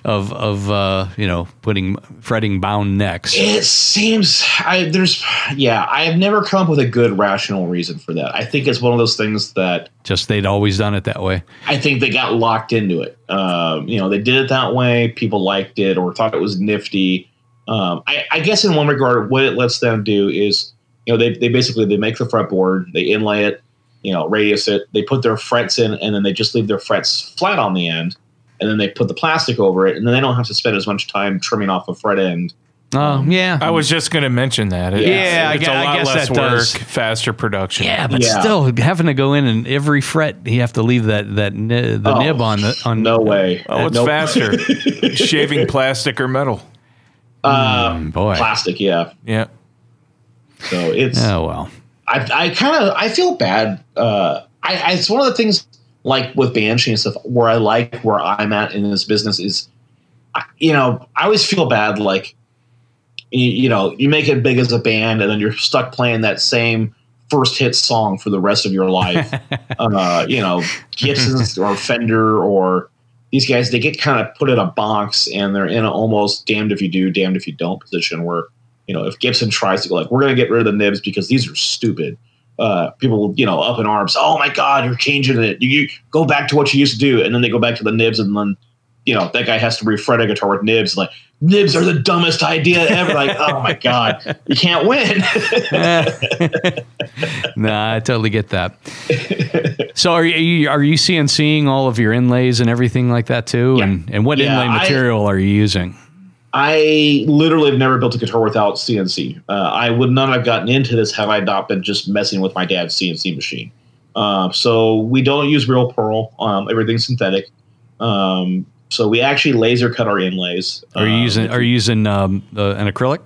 of of uh, you know putting fretting bound necks. It seems I there's yeah I have never come up with a good rational reason for that. I think it's one of those things that Just they'd always done it that way. I think they got locked into it. Um, you know, they did it that way. People liked it or thought it was nifty. Um, I, I guess in one regard, what it lets them do is, you know, they, they basically they make the fretboard, they inlay it, you know, radius it, they put their frets in, and then they just leave their frets flat on the end, and then they put the plastic over it, and then they don't have to spend as much time trimming off a fret end. Oh yeah. I was just going to mention that. It- Yeah, I it's gue- a I lot guess less that work, does. faster production. yeah, but Yeah. still having to go in and every fret you have to leave that that ni- the Oh, nib on the on No way. Oh, it's Nope. faster, shaving plastic or metal? Uh, boy. plastic, yeah. Yeah. So it's Oh well. I, I kind of I feel bad. Uh, I, I it's one of the things like with Banshee and stuff where I like where I'm at in this business is, you know, I always feel bad like, you, you know, you make it big as a band and then you're stuck playing that same first hit song for the rest of your life. uh, you know, Gibson's or Fender or these guys they get kind of put in a box and they're in an almost damned if you do, damned if you don't position where you know, if Gibson tries to go like, we're going to get rid of the nibs because these are stupid. Uh, people, you know, up in arms. Oh my God, you're changing it. You, you go back to what you used to do, and then they go back to the nibs, and then, you know, that guy has to refret a guitar with nibs. Like nibs are the dumbest idea ever. like, oh my God, you can't win. nah, I totally get that. So are you are you CNCing all of your inlays and everything like that too? Yeah. And and what Yeah, inlay I- material are you using? I literally have never built a guitar without CNC. Uh, I would not have gotten into this had I not been just messing with my dad's CNC machine. Uh, so we don't use real pearl. Um, everything's synthetic. Um, so we actually laser cut our inlays. Are you Uh, using are you using um, uh, an acrylic?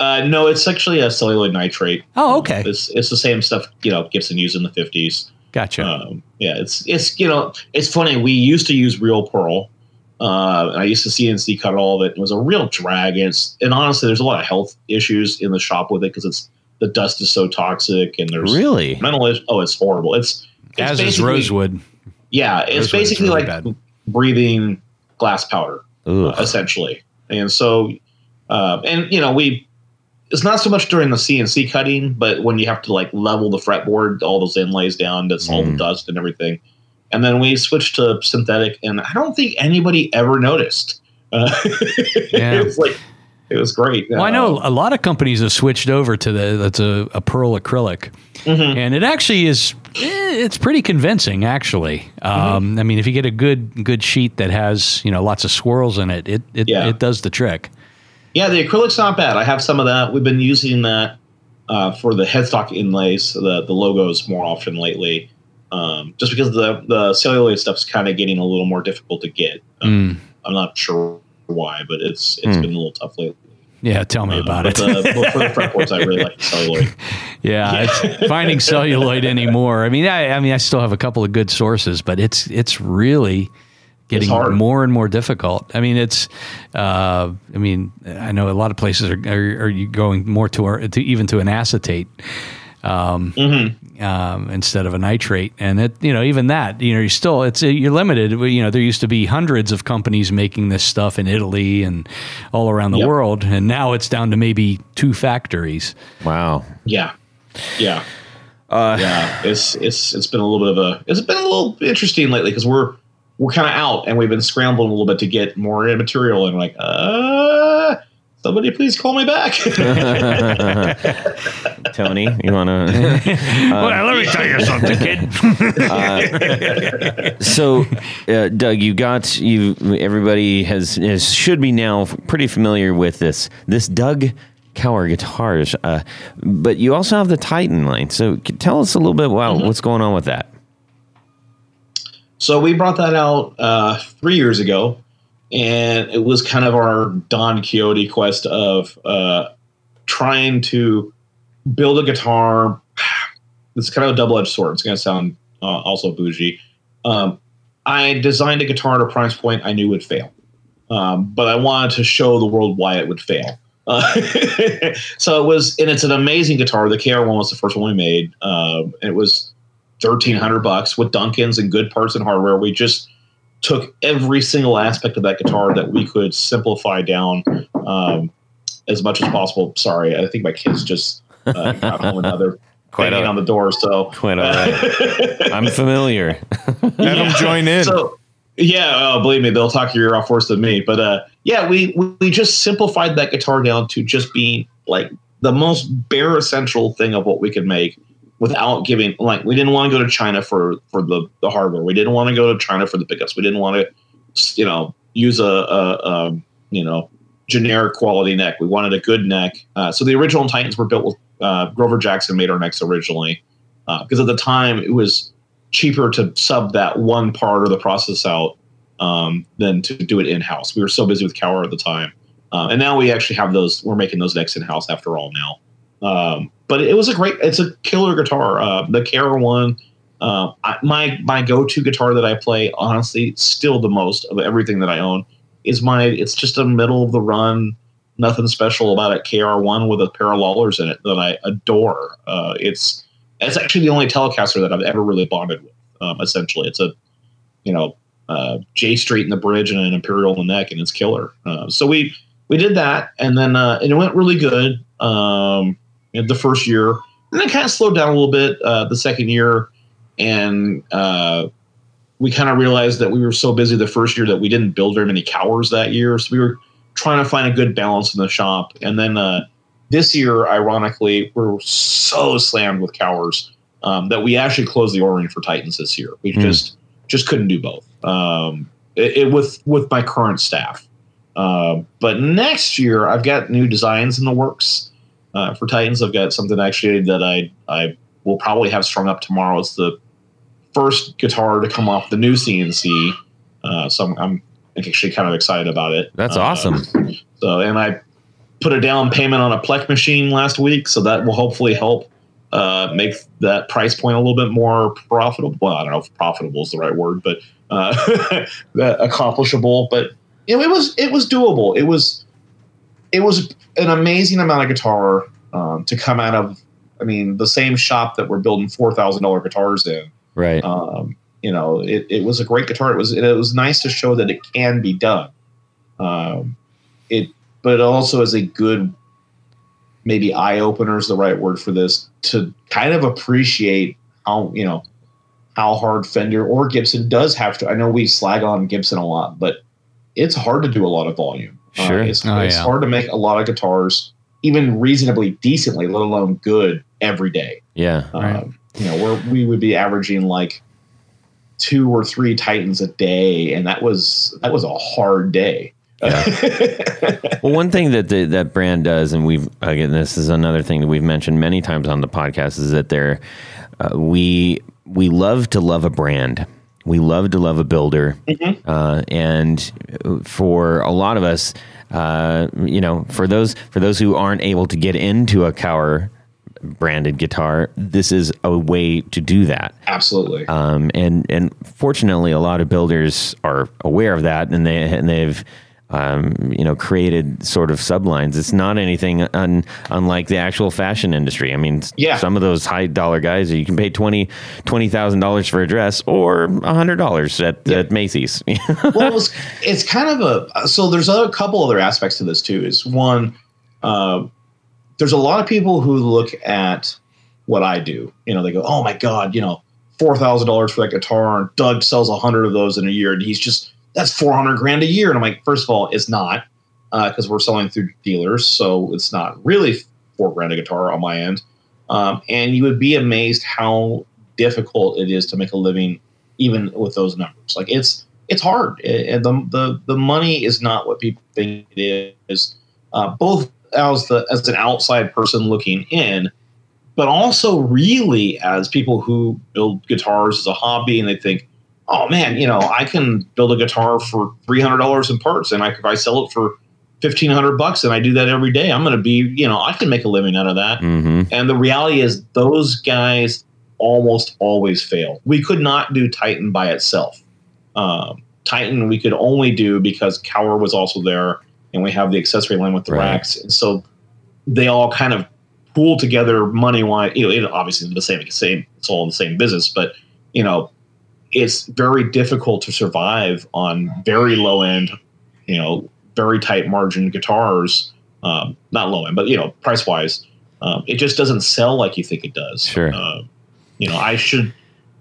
Uh, no, it's actually a celluloid nitrate. Oh, okay. It's it's the same stuff you know Gibson used in the fifties. Gotcha. Um, yeah, it's it's you know it's funny. We used to use real pearl. Uh, and I used to CNC cut all of it. It was a real drag, and, it's, and honestly, there's a lot of health issues in the shop with it because it's the dust is so toxic, and there's Really? mental. Is- oh, it's horrible. It's, it's As is rosewood. Yeah, it's Rosewood basically really like bad. breathing glass powder Ugh. essentially. And so, uh, and you know, we it's not so much during the CNC cutting, but when you have to like level the fretboard, all those inlays down, that's all the Mm. dust and everything. And then we switched to synthetic, and I don't think anybody ever noticed. Uh, Yeah. it was like it was great. Well, I know a lot of companies have switched over to the that's a, a pearl acrylic, mhm. and it actually is eh, it's pretty convincing. Actually, um, I mean, if you get a good good sheet that has you know lots of swirls in it, it it, Yeah. it does the trick. Yeah, the acrylic's not bad. I have some of that. We've been using that uh, for the headstock inlays, the the logos more often lately, um, just because the the celluloid stuff's kind of getting a little more difficult to get. Um, Mm. I'm not sure why, but it's it's Hmm. been a little tough lately. Yeah, tell me Uh, about it. The, for the fretboards, I really like celluloid. Yeah, It's finding celluloid anymore. I mean, I, I mean, I still have a couple of good sources, but it's it's really getting hard. more and more difficult. I mean, it's. Uh, I mean, I know a lot of places are are, are you going more to, to even to an acetate. Um, um, instead of a nitrate, and it, you know, even that, you know, you're still, it's you're limited. You know, there used to be hundreds of companies making this stuff in Italy and all around the Yep. world, and now it's down to maybe two factories. Wow. Yeah, yeah, yeah. It's it's it's been a little bit of a it's been a little interesting lately because we're we're kind of out and we've been scrambling a little bit to get more material and we're like uh somebody please call me back. Tony, you want to? well, let me tell you something, kid. so, uh, Doug, you got you. Everybody has, has should be now pretty familiar with this. This Doug Kauer guitars, uh, but you also have the Titan line. So, tell us a little bit about what's going on with that. So we brought that out uh, three years ago, and it was kind of our Don Quixote quest of uh, trying to build a guitar. It's kind of a double edged sword. It's going to sound uh, also bougie. Um, I designed a guitar at a price point I knew would fail, um, but I wanted to show the world why it would fail. Uh, so it was, and it's an amazing guitar. The KR one was the first one we made. Um, it was thirteen hundred bucks with Duncans and good parts and hardware. We just took every single aspect of that guitar that we could simplify down um, as much as possible. Sorry, I think my kids just uh, got home and Quite banging on the door. So Quite all right. I'm familiar. Let them join in. so yeah, oh, believe me, they'll talk your ear off worse than me. But uh, yeah, we we just simplified that guitar down to just being like the most bare essential thing of what we could make without giving like we didn't want to go to China for for the the hardware. We didn't want to go to China for the pickups. We didn't want to you know use a, a, a you know generic quality neck. We wanted a good neck. Uh, so the original Titans were built with uh, Grover Jackson made our necks originally because at the time it was cheaper to sub that one part of the process out um, than to do it in house. We were so busy with Kauer at the time, uh, and now we actually have those. We're making those necks in house after all now. Um, but it was a great. It's a killer guitar. Uh, the Kara one. Uh, I, my my go to guitar that I play, honestly, still the most of everything that I own is my. It's just a middle of the run, nothing special about it. KR one with a pair of Lollars in it that I adore. Uh, it's it's actually the only Telecaster that I've ever really bonded with. Um, essentially, it's a you know uh, J Street in the bridge and an Imperial in the neck, and it's killer. Uh, so we we did that, and then uh, and it went really good um, the first year, and then kind of slowed down a little bit uh, the second year, and uh, we kind of realized that we were so busy the first year that we didn't build very many Kauers that year, so we were trying to find a good balance in the shop, and then uh, this year, ironically, we're so slammed with Kauers um, that we actually closed the ordering for Titans this year. We just just couldn't do both. Um, it, it with with my current staff. Uh, but next year, I've got new designs in the works uh, for Titans. I've got something actually that I I will probably have strung up tomorrow. It's the first guitar to come off the new CNC. Uh, so I'm, I'm actually kind of excited about it. That's Uh, awesome. so, and I put a down payment on a Plek machine last week, so that will hopefully help uh, make that price point a little bit more profitable. Well, I don't know if profitable is the right word, but uh, accomplishable. But you know, it was it was doable. It was it was an amazing amount of guitar um, to come out of. I mean, the same shop that we're building four thousand dollar guitars in Right. um, you know, it, it was a great guitar. It was it was nice to show that it can be done. Um, it, but it also is a good, maybe eye opener is the right word for this to kind of appreciate how you know how hard Fender or Gibson does have to. I know we slag on Gibson a lot, but it's hard to do a lot of volume. Uh, Sure. it's, Oh, it's yeah. hard to make a lot of guitars even reasonably decently, let alone good every day. yeah. Right. Um, you know, where we would be averaging like two or three Titans a day, and that was that was a hard day. Well, one thing that the, that brand does, and we've again, this is another thing that we've mentioned many times on the podcast, is that they're uh, we we love to love a brand. We love to love a builder, uh, and for a lot of us, uh, you know, for those for those who aren't able to get into a Kauer branded guitar, this is a way to do that. Absolutely. Um, and and fortunately, a lot of builders are aware of that, and they and they've um, you know created sort of sublines. It's not anything un, unlike the actual fashion industry. I mean, Yeah. some of those high dollar guys, you can pay twenty twenty thousand dollars for a dress or hundred dollars at, at Macy's. well, it's, it's kind of a so there's a couple other aspects to this too. Is one, uh, there's a lot of people who look at what I do. You know, they go, "Oh my god, you know, four thousand dollars for that guitar, and Doug sells a hundred of those in a year, and he's just that's four hundred grand a year." And I'm like, first of all, it's not because we're selling through dealers, so it's not really four grand a guitar on my end. Um, and you would be amazed how difficult it is to make a living, even with those numbers. Like it's it's hard, and the the the money is not what people think it is. Uh, both as the as an outside person looking in, but also really as people who build guitars as a hobby, and they think, oh man, you know, I can build a guitar for three hundred dollars in parts, and I if I sell it for fifteen hundred bucks, and I do that every day, I'm going to be, you know, I can make a living out of that. hmm And the reality is, those guys almost always fail. We could not do Titan by itself. Um, Titan we could only do because Kauer was also there, and we have the accessory line with the Right. racks, and so they all kind of pool together money wise. You know, it, obviously the same, same, it's all in the same business, but you know, it's very difficult to survive on very low end, you know, very tight margin guitars. Um, not low end, but you know, price wise, um, it just doesn't sell like you think it does. Sure. Uh, you know, I should,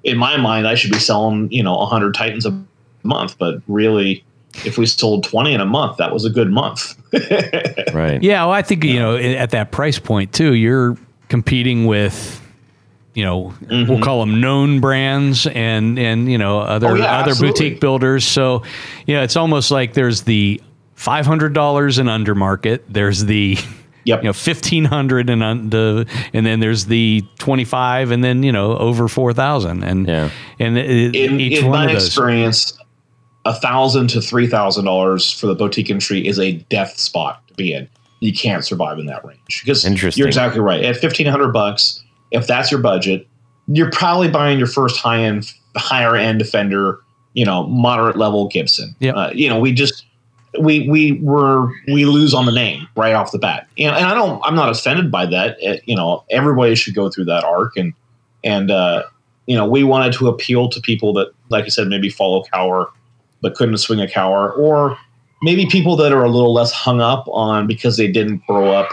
in my mind, I should be selling you know 100 Titans a month, but really, if we sold 20 in a month, that was a good month. Right. Yeah, well, I think you know at that price point too, you're competing with you know we'll mm-hmm. call them known brands and and you know other Oh, yeah, other absolutely. boutique builders. So you know it's almost like there's the five hundred dollars and under market. There's the Yep. you know fifteen hundred and un- the and then there's the twenty five and then you know over four thousand and Yeah. and it, in, each in one my of those. experience, a thousand to three thousand dollars for the boutique industry is a death spot to be in. You can't survive in that range because Interesting. you're exactly right. At fifteen hundred bucks, if that's your budget, you're probably buying your first high end, higher end Defender, you know, moderate level Gibson. Yep. Uh, you know, we just we we were we lose on the name right off the bat. And, and I don't I'm not offended by that. Uh, you know, everybody should go through that arc and and uh, you know, we wanted to appeal to people that, like I said, maybe follow Kauer but couldn't swing a Kauer, or maybe people that are a little less hung up on because they didn't grow up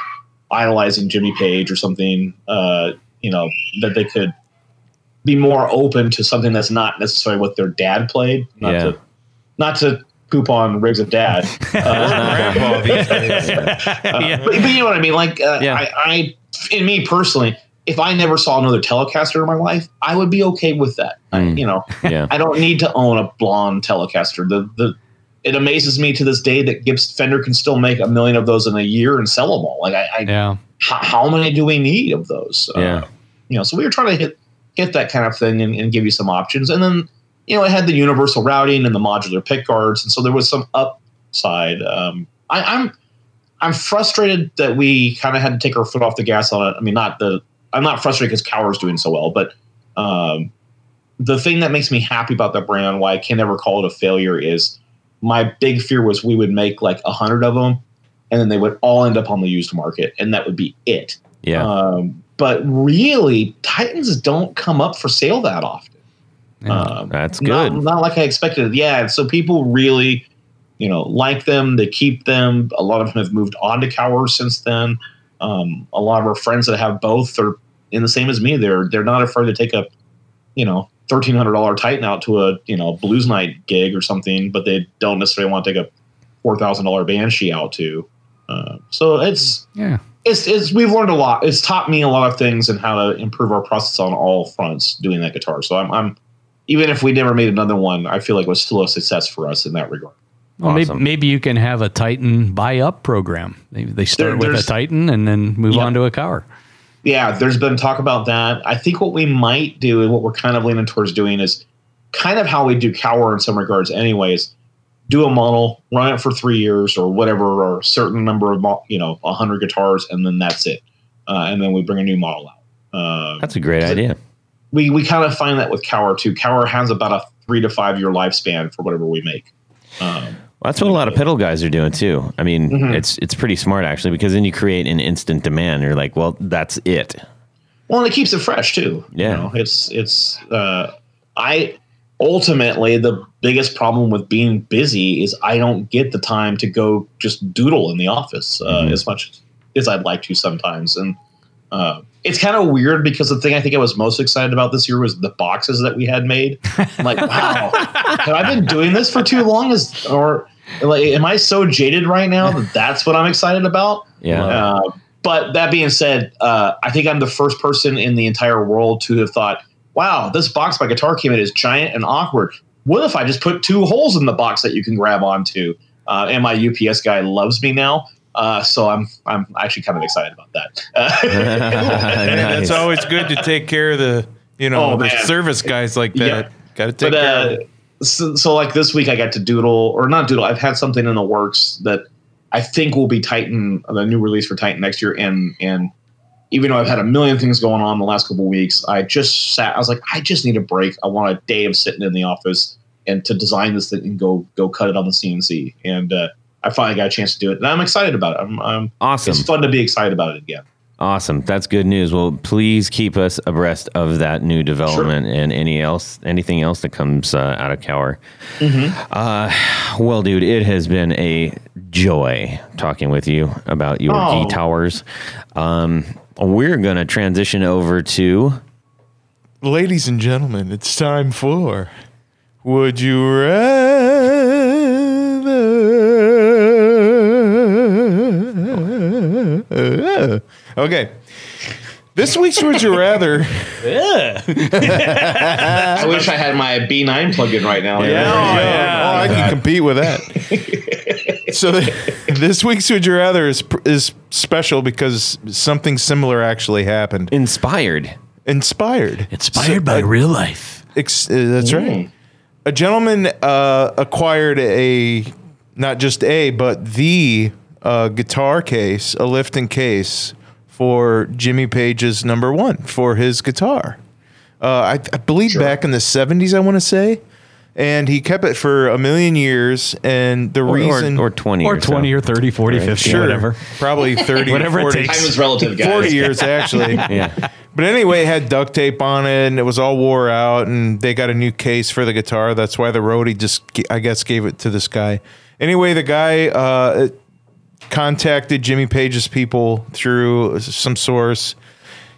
idolizing Jimmy Page or something. Uh, you know, that they could be more open to something that's not necessarily what their dad played. Not Yeah. to not to poop on Riggs of dad. Uh, Grandpa these days. yeah. but, but you know what I mean? Like, uh, Yeah. I, I, in me personally, if I never saw another Telecaster in my life, I would be okay with that. I, Mm. you know, Yeah. I don't need to own a blonde Telecaster. The the it amazes me to this day that Gibbs Fender can still make a million of those in a year and sell them all. Like, I, I Yeah. How, how many do we need of those? Yeah. Uh, you know, so we were trying to hit hit that kind of thing and, and give you some options, and then you know, it had the universal routing and the modular pick guards, and so there was some upside. Um, I, I'm I'm frustrated that we kind of had to take our foot off the gas on it. I mean, not the I'm not frustrated because Kauer's doing so well, but um, the thing that makes me happy about that brand, why I can never call it a failure, is my big fear was we would make like a hundred of them, and then they would all end up on the used market, and that would be it. Yeah. Um, but really, Titans don't come up for sale that often. Um, That's not- good. Not, like I expected. Yeah, so people really, you know, like them. They keep them. A lot of them have moved on to Kauer since then. Um, a lot of our friends that have both are in the same as me. They're they're not afraid to take a, you know, thirteen hundred dollar Titan out to a you know blues night gig or something, but they don't necessarily want to take a four thousand dollar Banshee out to. Uh, so it's Yeah. it's, it's we've learned a lot. It's taught me a lot of things and how to improve our process on all fronts doing that guitar. So I'm, I'm even if we never made another one, I feel like it was still a success for us in that regard. Well, maybe, Awesome. maybe you can have a Titan buy up program. They, they start There- with a Titan and then move Yeah. on to a Kauer. Yeah, there's been talk about that. I think what we might do and what we're kind of leaning towards doing is kind of how we do Kauer in some regards, anyways. Do a model, run it for three years or whatever, or a certain number of you know, a hundred guitars, and then that's it. Uh, and then we bring a new model out. Uh, That's a great idea. we we kind of find that with Kauer too. Kauer has about a three to five year lifespan for whatever we make. Um, Well, that's what a lot of pedal guys are doing too. I mean, Mm-hmm. it's it's pretty smart actually because then you create an instant demand. You're like, well, that's it. well, and it keeps it fresh too. Yeah. you know, it's it's. Uh, I ultimately the biggest problem with being busy is I don't get the time to go just doodle in the office uh, Mm-hmm. as much as I'd like to sometimes, and uh, it's kind of weird because the thing I think I was most excited about this year was the boxes that we had made. I'm like, wow, have I been doing this for too long? Is or like, am I so jaded right now that that's what I'm excited about? Yeah. Uh, but that being said, uh, I think I'm the first person in the entire world to have thought, wow, this box by Guitar Kit is giant and awkward. What if I just put two holes in the box that you can grab onto? Uh, and my UPS guy loves me now. Uh, so I'm I'm actually kind of excited about that. And Nice. it's always good to take care of the you know Oh, the man. service guys like that. Yeah. Got to take but care of uh, it. so, so like this week I got to doodle or not doodle. I've had something in the works that I think will be Titan, the new release for Titan next year. And and even though I've had a million things going on the last couple of weeks, I just sat. I was like, I just need a break. I want a day of sitting in the office and to design this thing and go go cut it on the CNC. And uh, I finally got a chance to do it, and I'm excited about it. I'm, I'm Awesome. It's fun to be excited about it again. Awesome. That's good news. Well, please keep us abreast of that new development and any else, anything else that comes uh, out of Kauer. Uh, well, dude, it has been a joy talking with you about your Oh. G Towers. Um, we're going to transition over to Ladies and gentlemen, it's time for Would You Rather? Okay. This week's Would You Rather. I wish I had my B9 plug in right now. Oh, I can compete with that. so the, this week's Would You Rather is is special because something similar actually happened. Inspired. Inspired. Inspired by real life. Ex- uh, that's right. A gentleman uh, acquired a not just a but the uh, guitar case, a lifting case for Jimmy Page's number one for his guitar. Uh, I, I believe back in the seventies, I want to say, and he kept it for a million years. And the Or, reason, or, or 20 Or or, so. 20 or 30, 40, 50, sure, whatever. probably thirty, Whatever it 40, takes. Time is relative, guys. 40 years actually. Yeah. But anyway, it had duct tape on it and it was all wore out and they got a new case for the guitar. That's why the roadie just, I guess, gave it to this guy. Anyway, the guy uh, contacted Jimmy Page's people through some source.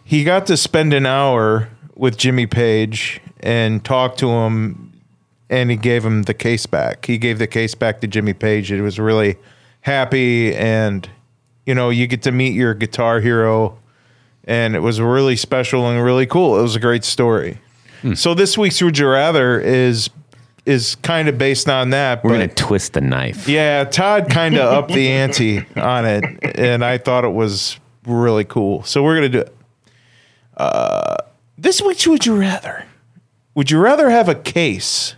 He got to spend an hour with Jimmy Page and talk to him and he gave him the case back. He gave the case back to Jimmy Page. It was really happy and you know, you get to meet your guitar hero and it was really special and really cool. It was a great story. So this week's Would You Rather is is kind of based on that. We're but to twist the knife. yeah, Todd kind of upped the ante on it, and I thought it was really cool. So we're gonna do it. Uh, this week's Would You Rather? Would you rather have a case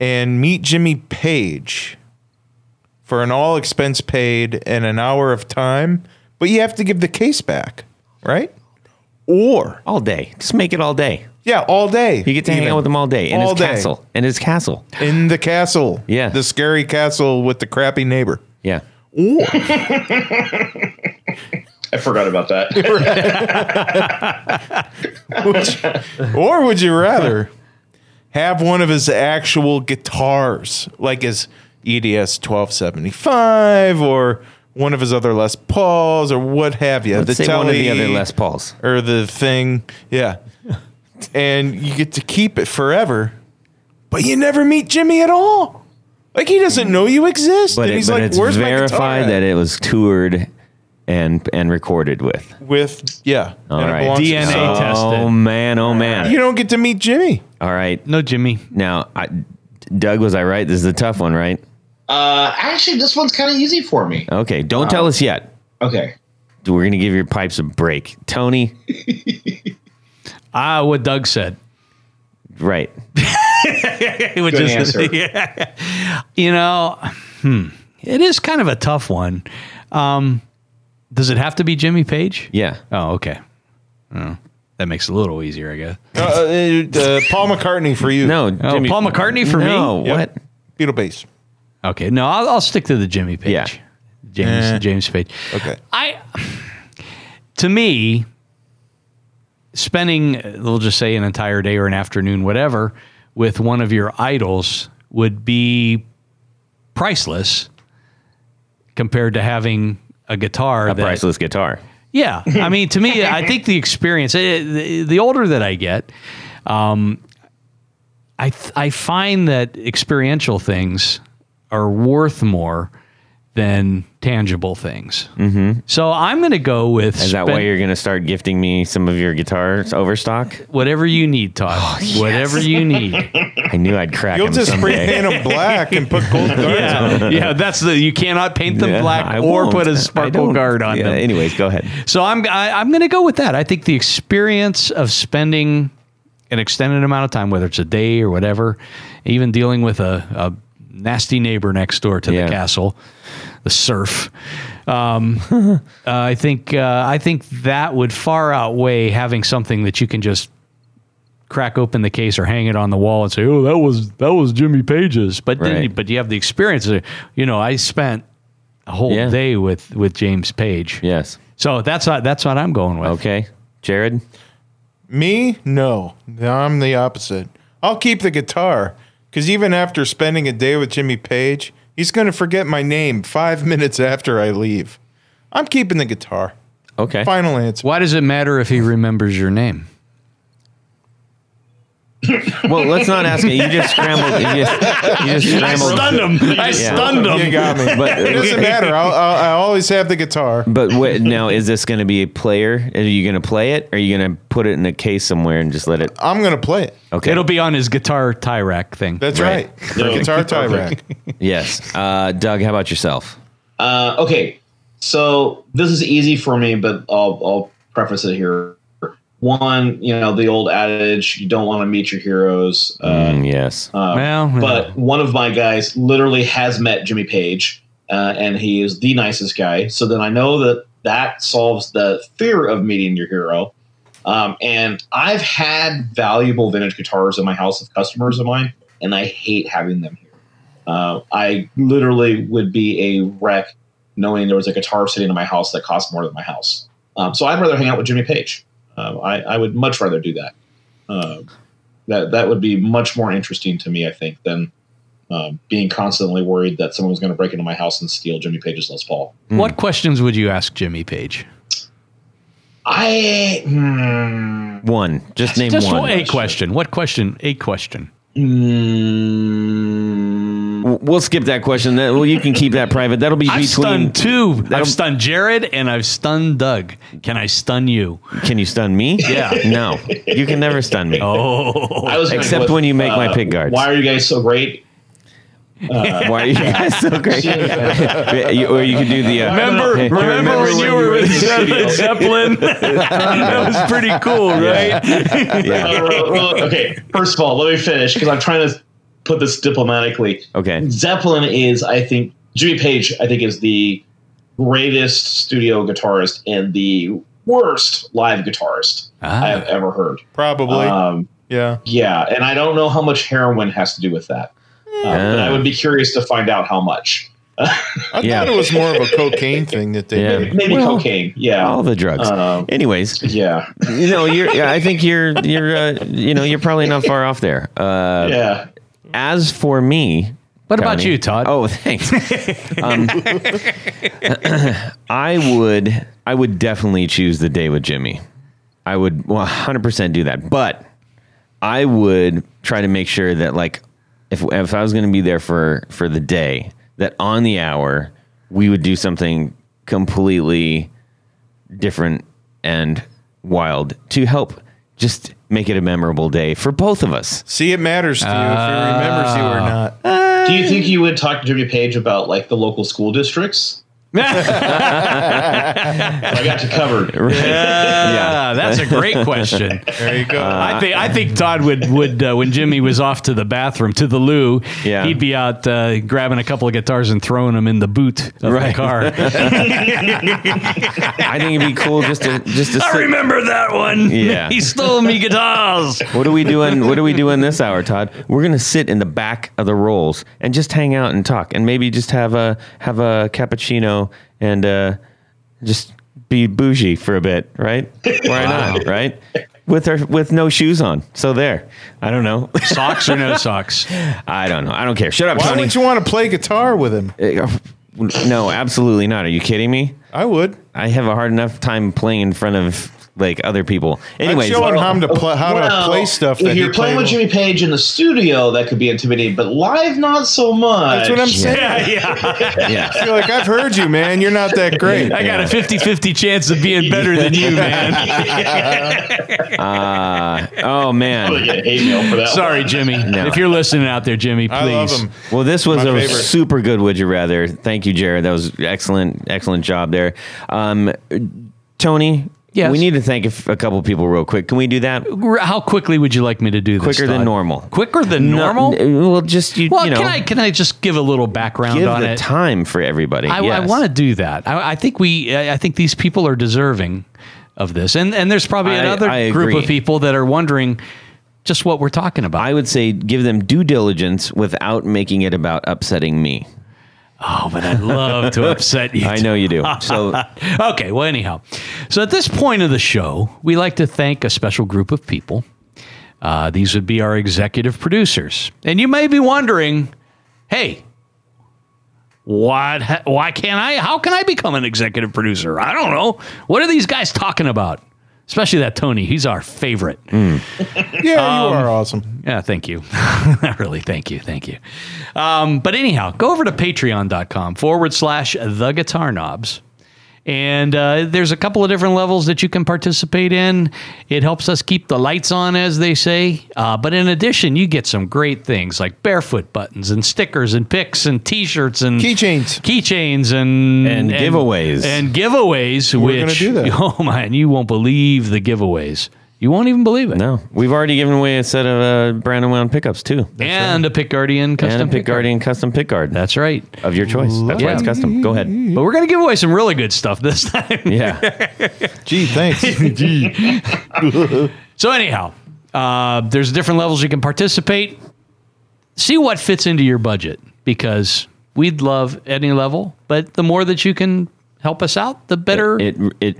and meet Jimmy Page for an all expense paid and an hour of time, but you have to give the case back, right? Or All day. Just make it all day. yeah, all day. You get to hang out with him all day in All his day. castle. In his castle. in the castle. Yeah. the scary castle with the crappy neighbor. Yeah. I forgot about that. Or would you rather have one of his actual guitars, like his EDS 1275 or one of his other Les Pauls or what have you? Let's say one of the other Les Pauls. Or the thing. Yeah. and you get to keep it forever, but you never meet Jimmy at all. Like he doesn't know you exist. But, and it, he's but like, it's where's my guitar verified at?" that it was toured and and recorded with. with, yeah. All and it right. belongs to DNA someone. test. Oh man, oh man. You don't get to meet Jimmy. All right. No, Jimmy. Now, I, Doug, was I right? This is a tough one, right? Uh, actually, this one's kind of easy for me. Okay. Don't tell us yet. Okay. We're going to give your pipes a break. Tony, Ah, what Doug said. right. Which Good is, answer. yeah. You know, hmm, it is kind of a tough one. Um, does it have to be Jimmy Page? Yeah. Oh, okay. That makes it a little easier, I guess. Uh, uh, uh, Paul McCartney for you. No, Oh, Jimmy. Paul McCartney for no, me. Yep. what? Beatle bass. Okay, no, I'll, I'll stick to the Jimmy Page. Yeah. James Eh. James Page. Okay. I, to me, spending we'll just say an entire day or an afternoon, whatever, with one of your idols would be priceless compared to having a guitar A that priceless guitar. yeah, I mean, to me, I think the experience. eh, The, the older that I get, um, I th- I find that experiential things are worth more than tangible things. Mm-hmm. So I'm going to go with Is that spend- why you're going to start gifting me some of your guitars overstock? whatever you need, Todd. Oh, Whatever you need. I knew I'd crack You'll them just spray someday. paint them black and put gold guards on them. yeah, yeah. That's the you cannot paint them Yeah, black I or won't. put a sparkle guard on yeah, them. Anyways, go ahead. So I'm I, I'm going to go with that. I think the experience of spending an extended amount of time, whether it's a day or whatever, even dealing with a, a nasty neighbor next door to Yeah. the castle, the surf. Um, uh, I think uh, I think that would far outweigh having something that you can just crack open the case or hang it on the wall and say, "Oh, that was that was Jimmy Page's." But then, Right. you, but you have the experience. You know, I spent a whole Yeah. day with with James Page. Yes. So that's what that's what I'm going with. Okay. Jared? Me? No. I'm the opposite. I'll keep the guitar because even after spending a day with Jimmy Page, he's going to forget my name five minutes after I leave. I'm keeping the guitar. Okay. Final answer. Why does it matter if he remembers your name? Well, let's not ask it. You just scrambled. You just, you just scrambled. Stunned him. I stunned him. You got me. But- it doesn't matter. I'll, I'll, I always have the guitar. But what, now, is this going to be a player? Are you going to play it? Or are you going to put it in a case somewhere and just let it? I'm going to play it. Okay. It'll be on his guitar tie rack thing. That's Right. right. The guitar tie rack. yes. Uh, Doug, how about yourself? Uh, okay, so this is easy for me, but I'll, I'll preface it here. One, you know, the old adage, you don't want to meet your heroes. Uh, Mm, yes. uh, Well, but one of my guys literally has met Jimmy Page, uh, and he is the nicest guy. So then I know that that solves the fear of meeting your hero. Um, and I've had valuable vintage guitars in my house of customers of mine, and I hate having them here. Uh, I literally would be a wreck knowing there was a guitar sitting in my house that cost more than my house. Um, so I'd rather hang out with Jimmy Page. Uh, I, I would much rather do that. Uh, that that would be much more interesting to me, I think, than um, being constantly worried that someone was going to break into my house and steal Jimmy Page's Les Paul. what questions would you ask Jimmy Page? I hmm, One. Just name Just one. a question. What question? A question. hmm, W- We'll skip that question. That, well, you can keep that private. That'll be I've between. stunned two. That'll- I've stunned Jared and I've stunned Doug. Can I stun you? Can you stun me? Yeah. No, you can never stun me. Oh, I was Except with, when you make my uh, pick guards. Why are you guys so great? Why are you guys so great? You- or you could do the. Uh, remember, Hey, remember, when you were with Ze- Zeppelin? that was pretty cool, right? Yeah. Uh, well, well, okay, first of all, let me finish because I'm trying to put this diplomatically. Okay. Zeppelin is, I think, Jimmy Page, I think, is the greatest studio guitarist and the worst live guitarist Ah. I have ever heard. Probably. Um, yeah. yeah, and I don't know how much heroin has to do with that. Uh, but I would be curious to find out how much. I Yeah. thought it was more of a cocaine thing that they Yeah. did. Maybe Well, cocaine. Yeah. All the drugs. Um, Anyways, yeah. you know, you're. I think you're. You're. Uh, you know, you're probably not far off there. Uh, Yeah. As for me, What about you, Todd? Oh, thanks. um, I would, I would definitely choose the day with Jimmy. I would 100% do that. But I would try to make sure that, like, if if I was going to be there for for the day, that on the hour we would do something completely different and wild to help just make it a memorable day for both of us. See, it matters to you if he remembers you or ah. not. Do you think you would talk to Jimmy Page about like the local school districts? I got you covered. Yeah, that's a great question. There you go. I think I think Todd would would uh, when Jimmy was off to the bathroom to the loo, Yeah. he'd be out uh, grabbing a couple of guitars and throwing them in the boot of the car. I think it'd be cool just to just to I sit. remember that one. Yeah. he stole me guitars. What are we doing? What are we doing this hour, Todd? We're gonna sit in the back of the rolls and just hang out and talk, and maybe just have a have a cappuccino and uh, just be bougie for a bit, right? Why not, right? With her with no shoes on. So there. I don't know. Socks or no socks? I don't know. I don't care. Shut up, Why Tony. would you want to play guitar with him? no, absolutely not. Are you kidding me? I would. I have a hard enough time playing in front of like other people. Anyways, I'd show him how to play how Well, to play stuff. If you're playing played with Jimmy Page in the studio, that could be intimidating, but live, not so much. That's what I'm saying. yeah. yeah. You're like, I've heard you, man. You're not that great. I got a 50-50 chance of being better than you, man. Uh, oh man. gonna get hate mail for that. Sorry, Jimmy. If you're listening out there, Jimmy, please. I love him. Well, this was My a favorite. super good would you rather. Thank you, Jared. That was excellent, excellent job there. Um, Tony, Yes. we need to thank a, f- a couple people real quick. Can we do that? How quickly would you like me to do this? Quicker than Todd? normal. Quicker than No- normal? n- uh, well, just you, well, you know, can I can I just give a little background give on the it? time for everybody. I, yes. want to do that. I, I think we. I I think these people are deserving of this, and and there's probably I- another I group agree. of people that are wondering just what we're talking about. I would say give them due diligence without making it about upsetting me. Oh, but I'd love to upset you. I know you do. So okay, well, anyhow. So at this point of the show, we like to thank a special group of people. Uh, these would be our executive producers. And you may be wondering, hey, what, why can't I? How can I become an executive producer? I don't know. What are these guys talking about? Especially that Tony. He's our favorite. Yeah, you Um, are awesome. Yeah, thank you. really, thank you. Thank you. Um, but anyhow, go over to patreon.com forward slash the guitar knobs. And uh, there's a couple of different levels that you can participate in. It helps us keep the lights on, as they say. Uh, but in addition, you get some great things like barefoot buttons and stickers and picks and T-shirts and Keychains. keychains and And giveaways. and giveaways. We're which gonna do that. oh man, you won't believe the giveaways. You won't even believe it. no, we've already given away a set of uh, Brandon Wound pickups too, and a Pick Guardian custom and a pick pick guard. guardian custom pick guard That's right. of your choice. That's why it's Yeah. custom. Go ahead. But we're going to give away some really good stuff this time. Yeah. Gee, thanks. So, anyhow, uh, there's different levels you can participate. See what fits into your budget because we'd love any level, but the more that you can help us out, the better. It it It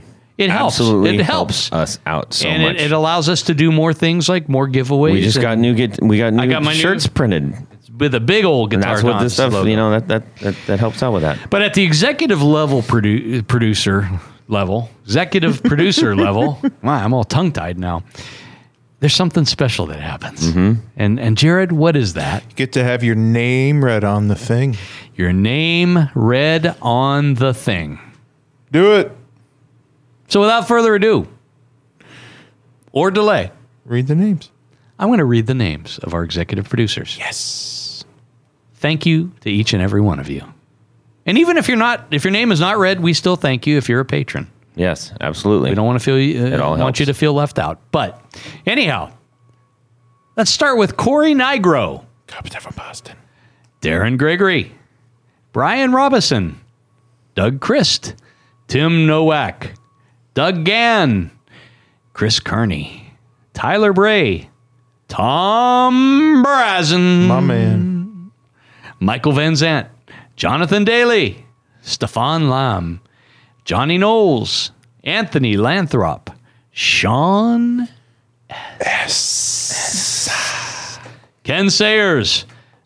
helps. Absolutely It helps. helps. us out so and much. it, it allows us to do more things like more giveaways. we just and- got new get we got new got my new- shirts printed. with a big old And guitar. that's what Knobs this stuff logo. you know that, that that that helps out with that. But at the executive level produ- producer level, executive producer level, wow, I'm all tongue tied now. There's something special that happens. Mm-hmm. And and Jared, what is that? Get to have your name read on the thing. Your name read on the thing. Do it. So without further ado, or delay, Read the names. I'm going to read the names of our executive producers. Yes. Thank you to each and every one of you. And even if you're not, if your name is not read, we still thank you if you're a patron. Yes, absolutely. We don't want to feel uh, all want helps. you to feel left out. But anyhow, let's start with Corey Nigro, Carpenter from Boston. Darren Gregory, Brian Robison, Doug Christ, Tim Nowak, Doug Gann, Chris Kearney, Tyler Bray, Tom Brazen, My man. Michael Van Zant, Jonathan Daly, Stefan Lam, Johnny Knowles, Anthony Lanthrop, Sean S. Ken Sayers,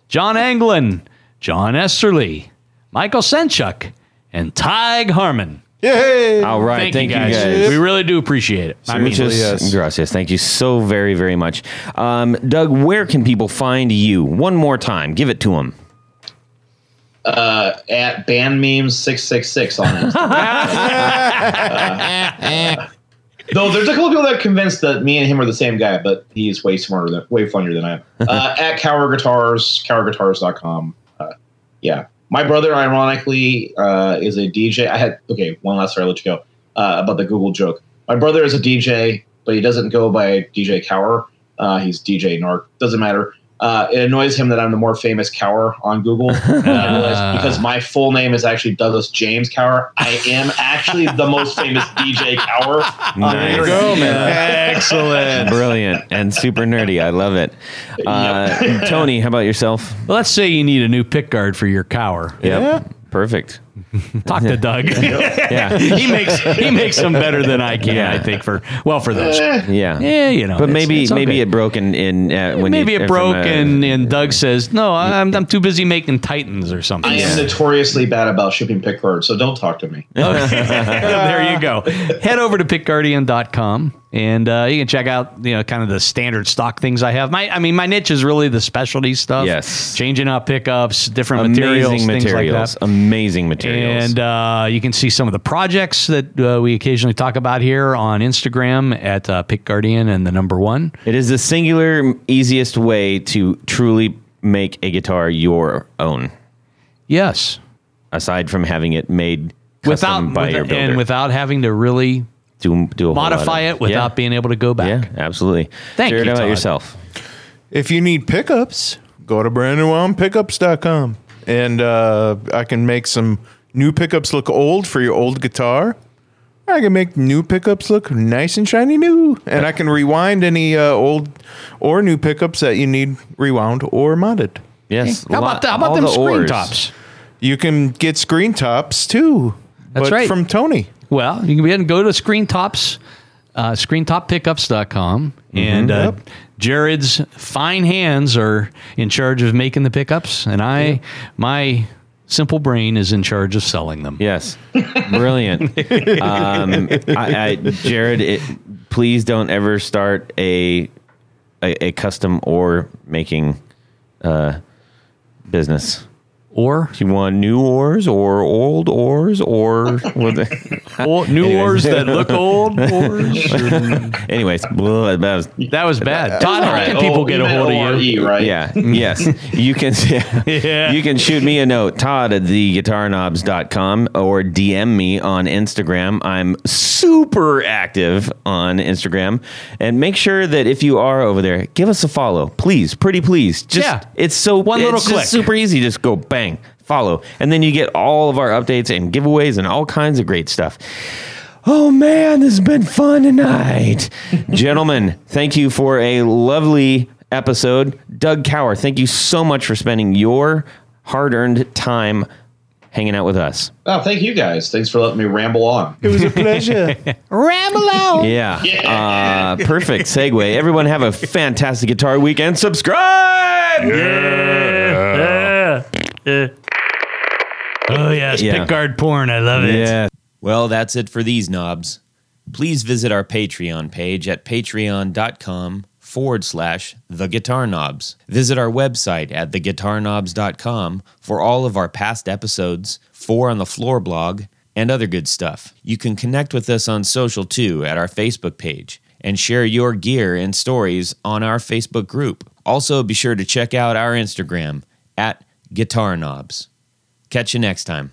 John Anglin, John Esterly, Michael Senchuk, and Tig Harmon. Yay. All right, Thank, thank, you, guys. We really do appreciate it. I mean, Seriously, Muchas yes. gracias. Thank you so very, very much. Um, Doug, where can people find you? One more time. Give it to them. Uh, at band memes six six six on Instagram. Uh, Though there's a couple of people that are convinced that me and him are the same guy, but he's way smarter than, way funnier than I am. Uh, at Kauer Guitars, kauerguitars.com. Uh, yeah, My brother, ironically, uh, is a DJ. I had okay. One last story. I'll let you go uh, about the Google joke. My brother is a DJ, but he doesn't go by DJ Kauer. Uh, he's DJ Narc. Doesn't matter. Uh, it annoys him that I'm the more famous Kauer on Google. And because my full name is actually Douglas James Kauer, I am actually the most famous DJ Kauer. on the Nice. internet. Go, man. Excellent. Brilliant and super nerdy. I love it. Uh, Tony, how about yourself? Well, let's say you need a new pick guard for your Kauer. Yep. Perfect. Talk to Doug. Yeah. he makes he makes them better than I can. Yeah. I think for well for those. Yeah. Yeah, you know. But it's- maybe it's maybe okay. it broke in, in uh, when maybe you, it broke uh, and, and Doug says no I'm, I'm too busy making titans or something I am notoriously bad about shipping pick so don't talk to me. there you go head over to pickguardian.com and uh, you can check out you know kind of the standard stock things I have my I mean my niche is really the specialty stuff Yes. changing out pickups different amazing materials things like that Amazing materials. And uh, you can see some of the projects that uh, we occasionally talk about here on Instagram at uh, Pick Guardian and the number one. it is the singular easiest way to truly make a guitar your own, Yes, aside from having it made without by with- your builder. and without having to really do, do a modify of- it without yeah. being able to go back. Yeah, absolutely. Thank Jared, you, how about Todd. yourself? If you need pickups, go to brandonwoundpickups.com and uh, I can make some new pickups look old for your old guitar. I can make new pickups look nice and shiny new, and I can rewind any uh, old or new pickups that you need rewound or modded. Yes. How about, the, how about them the screen ors. tops? You can get screen tops too. That's but right. From Tony. Well, you can go ahead and go to Screen Tops, uh, screentoppickups.com. Mm-hmm. And uh, Yep. Jared's fine hands are in charge of making the pickups, and I, my simple brain is in charge of selling them. Yes, brilliant. um, I, I, Jared, it, please don't ever start a a, a custom or making uh, business. Or Do you want new ores or old ores or with the- Or new Anyways. ores that look old ores. anyways? blah, that was- That was bad. Todd, how can Oh, people get a hold of you? ORE, right? Yeah. yes. You can Yeah. you can shoot me a note, Todd at theguitarknobs.com or DM me on Instagram. I'm super active on Instagram. And make sure that if you are over there, give us a follow. Please. Pretty please. Just Yeah. it's so One it's little just click. super easy. Just go bang, follow. And then you get all of our updates and giveaways and all kinds of great stuff. Oh man, this has been fun tonight. Gentlemen, thank you for a lovely episode. Doug Kauer, thank you so much for spending your hard earned time hanging out with us. Oh, thank you guys. Thanks for letting me ramble on. It was a pleasure. Ramble out. Yeah. Yeah. Uh, perfect segue. Everyone have a fantastic guitar weekend. Subscribe. Oh, yes. Yeah. Pickguard porn. I love it. Yeah. Well, that's it for these knobs. Please visit our Patreon page at patreon.com forward slash the guitar knobs. Visit our website at theguitarknobs.com for all of our past episodes, four on the floor blog, and other good stuff. You can connect with us on social too at our Facebook page and share your gear and stories on our Facebook group. Also, be sure to check out our Instagram at guitar knobs. Catch you next time.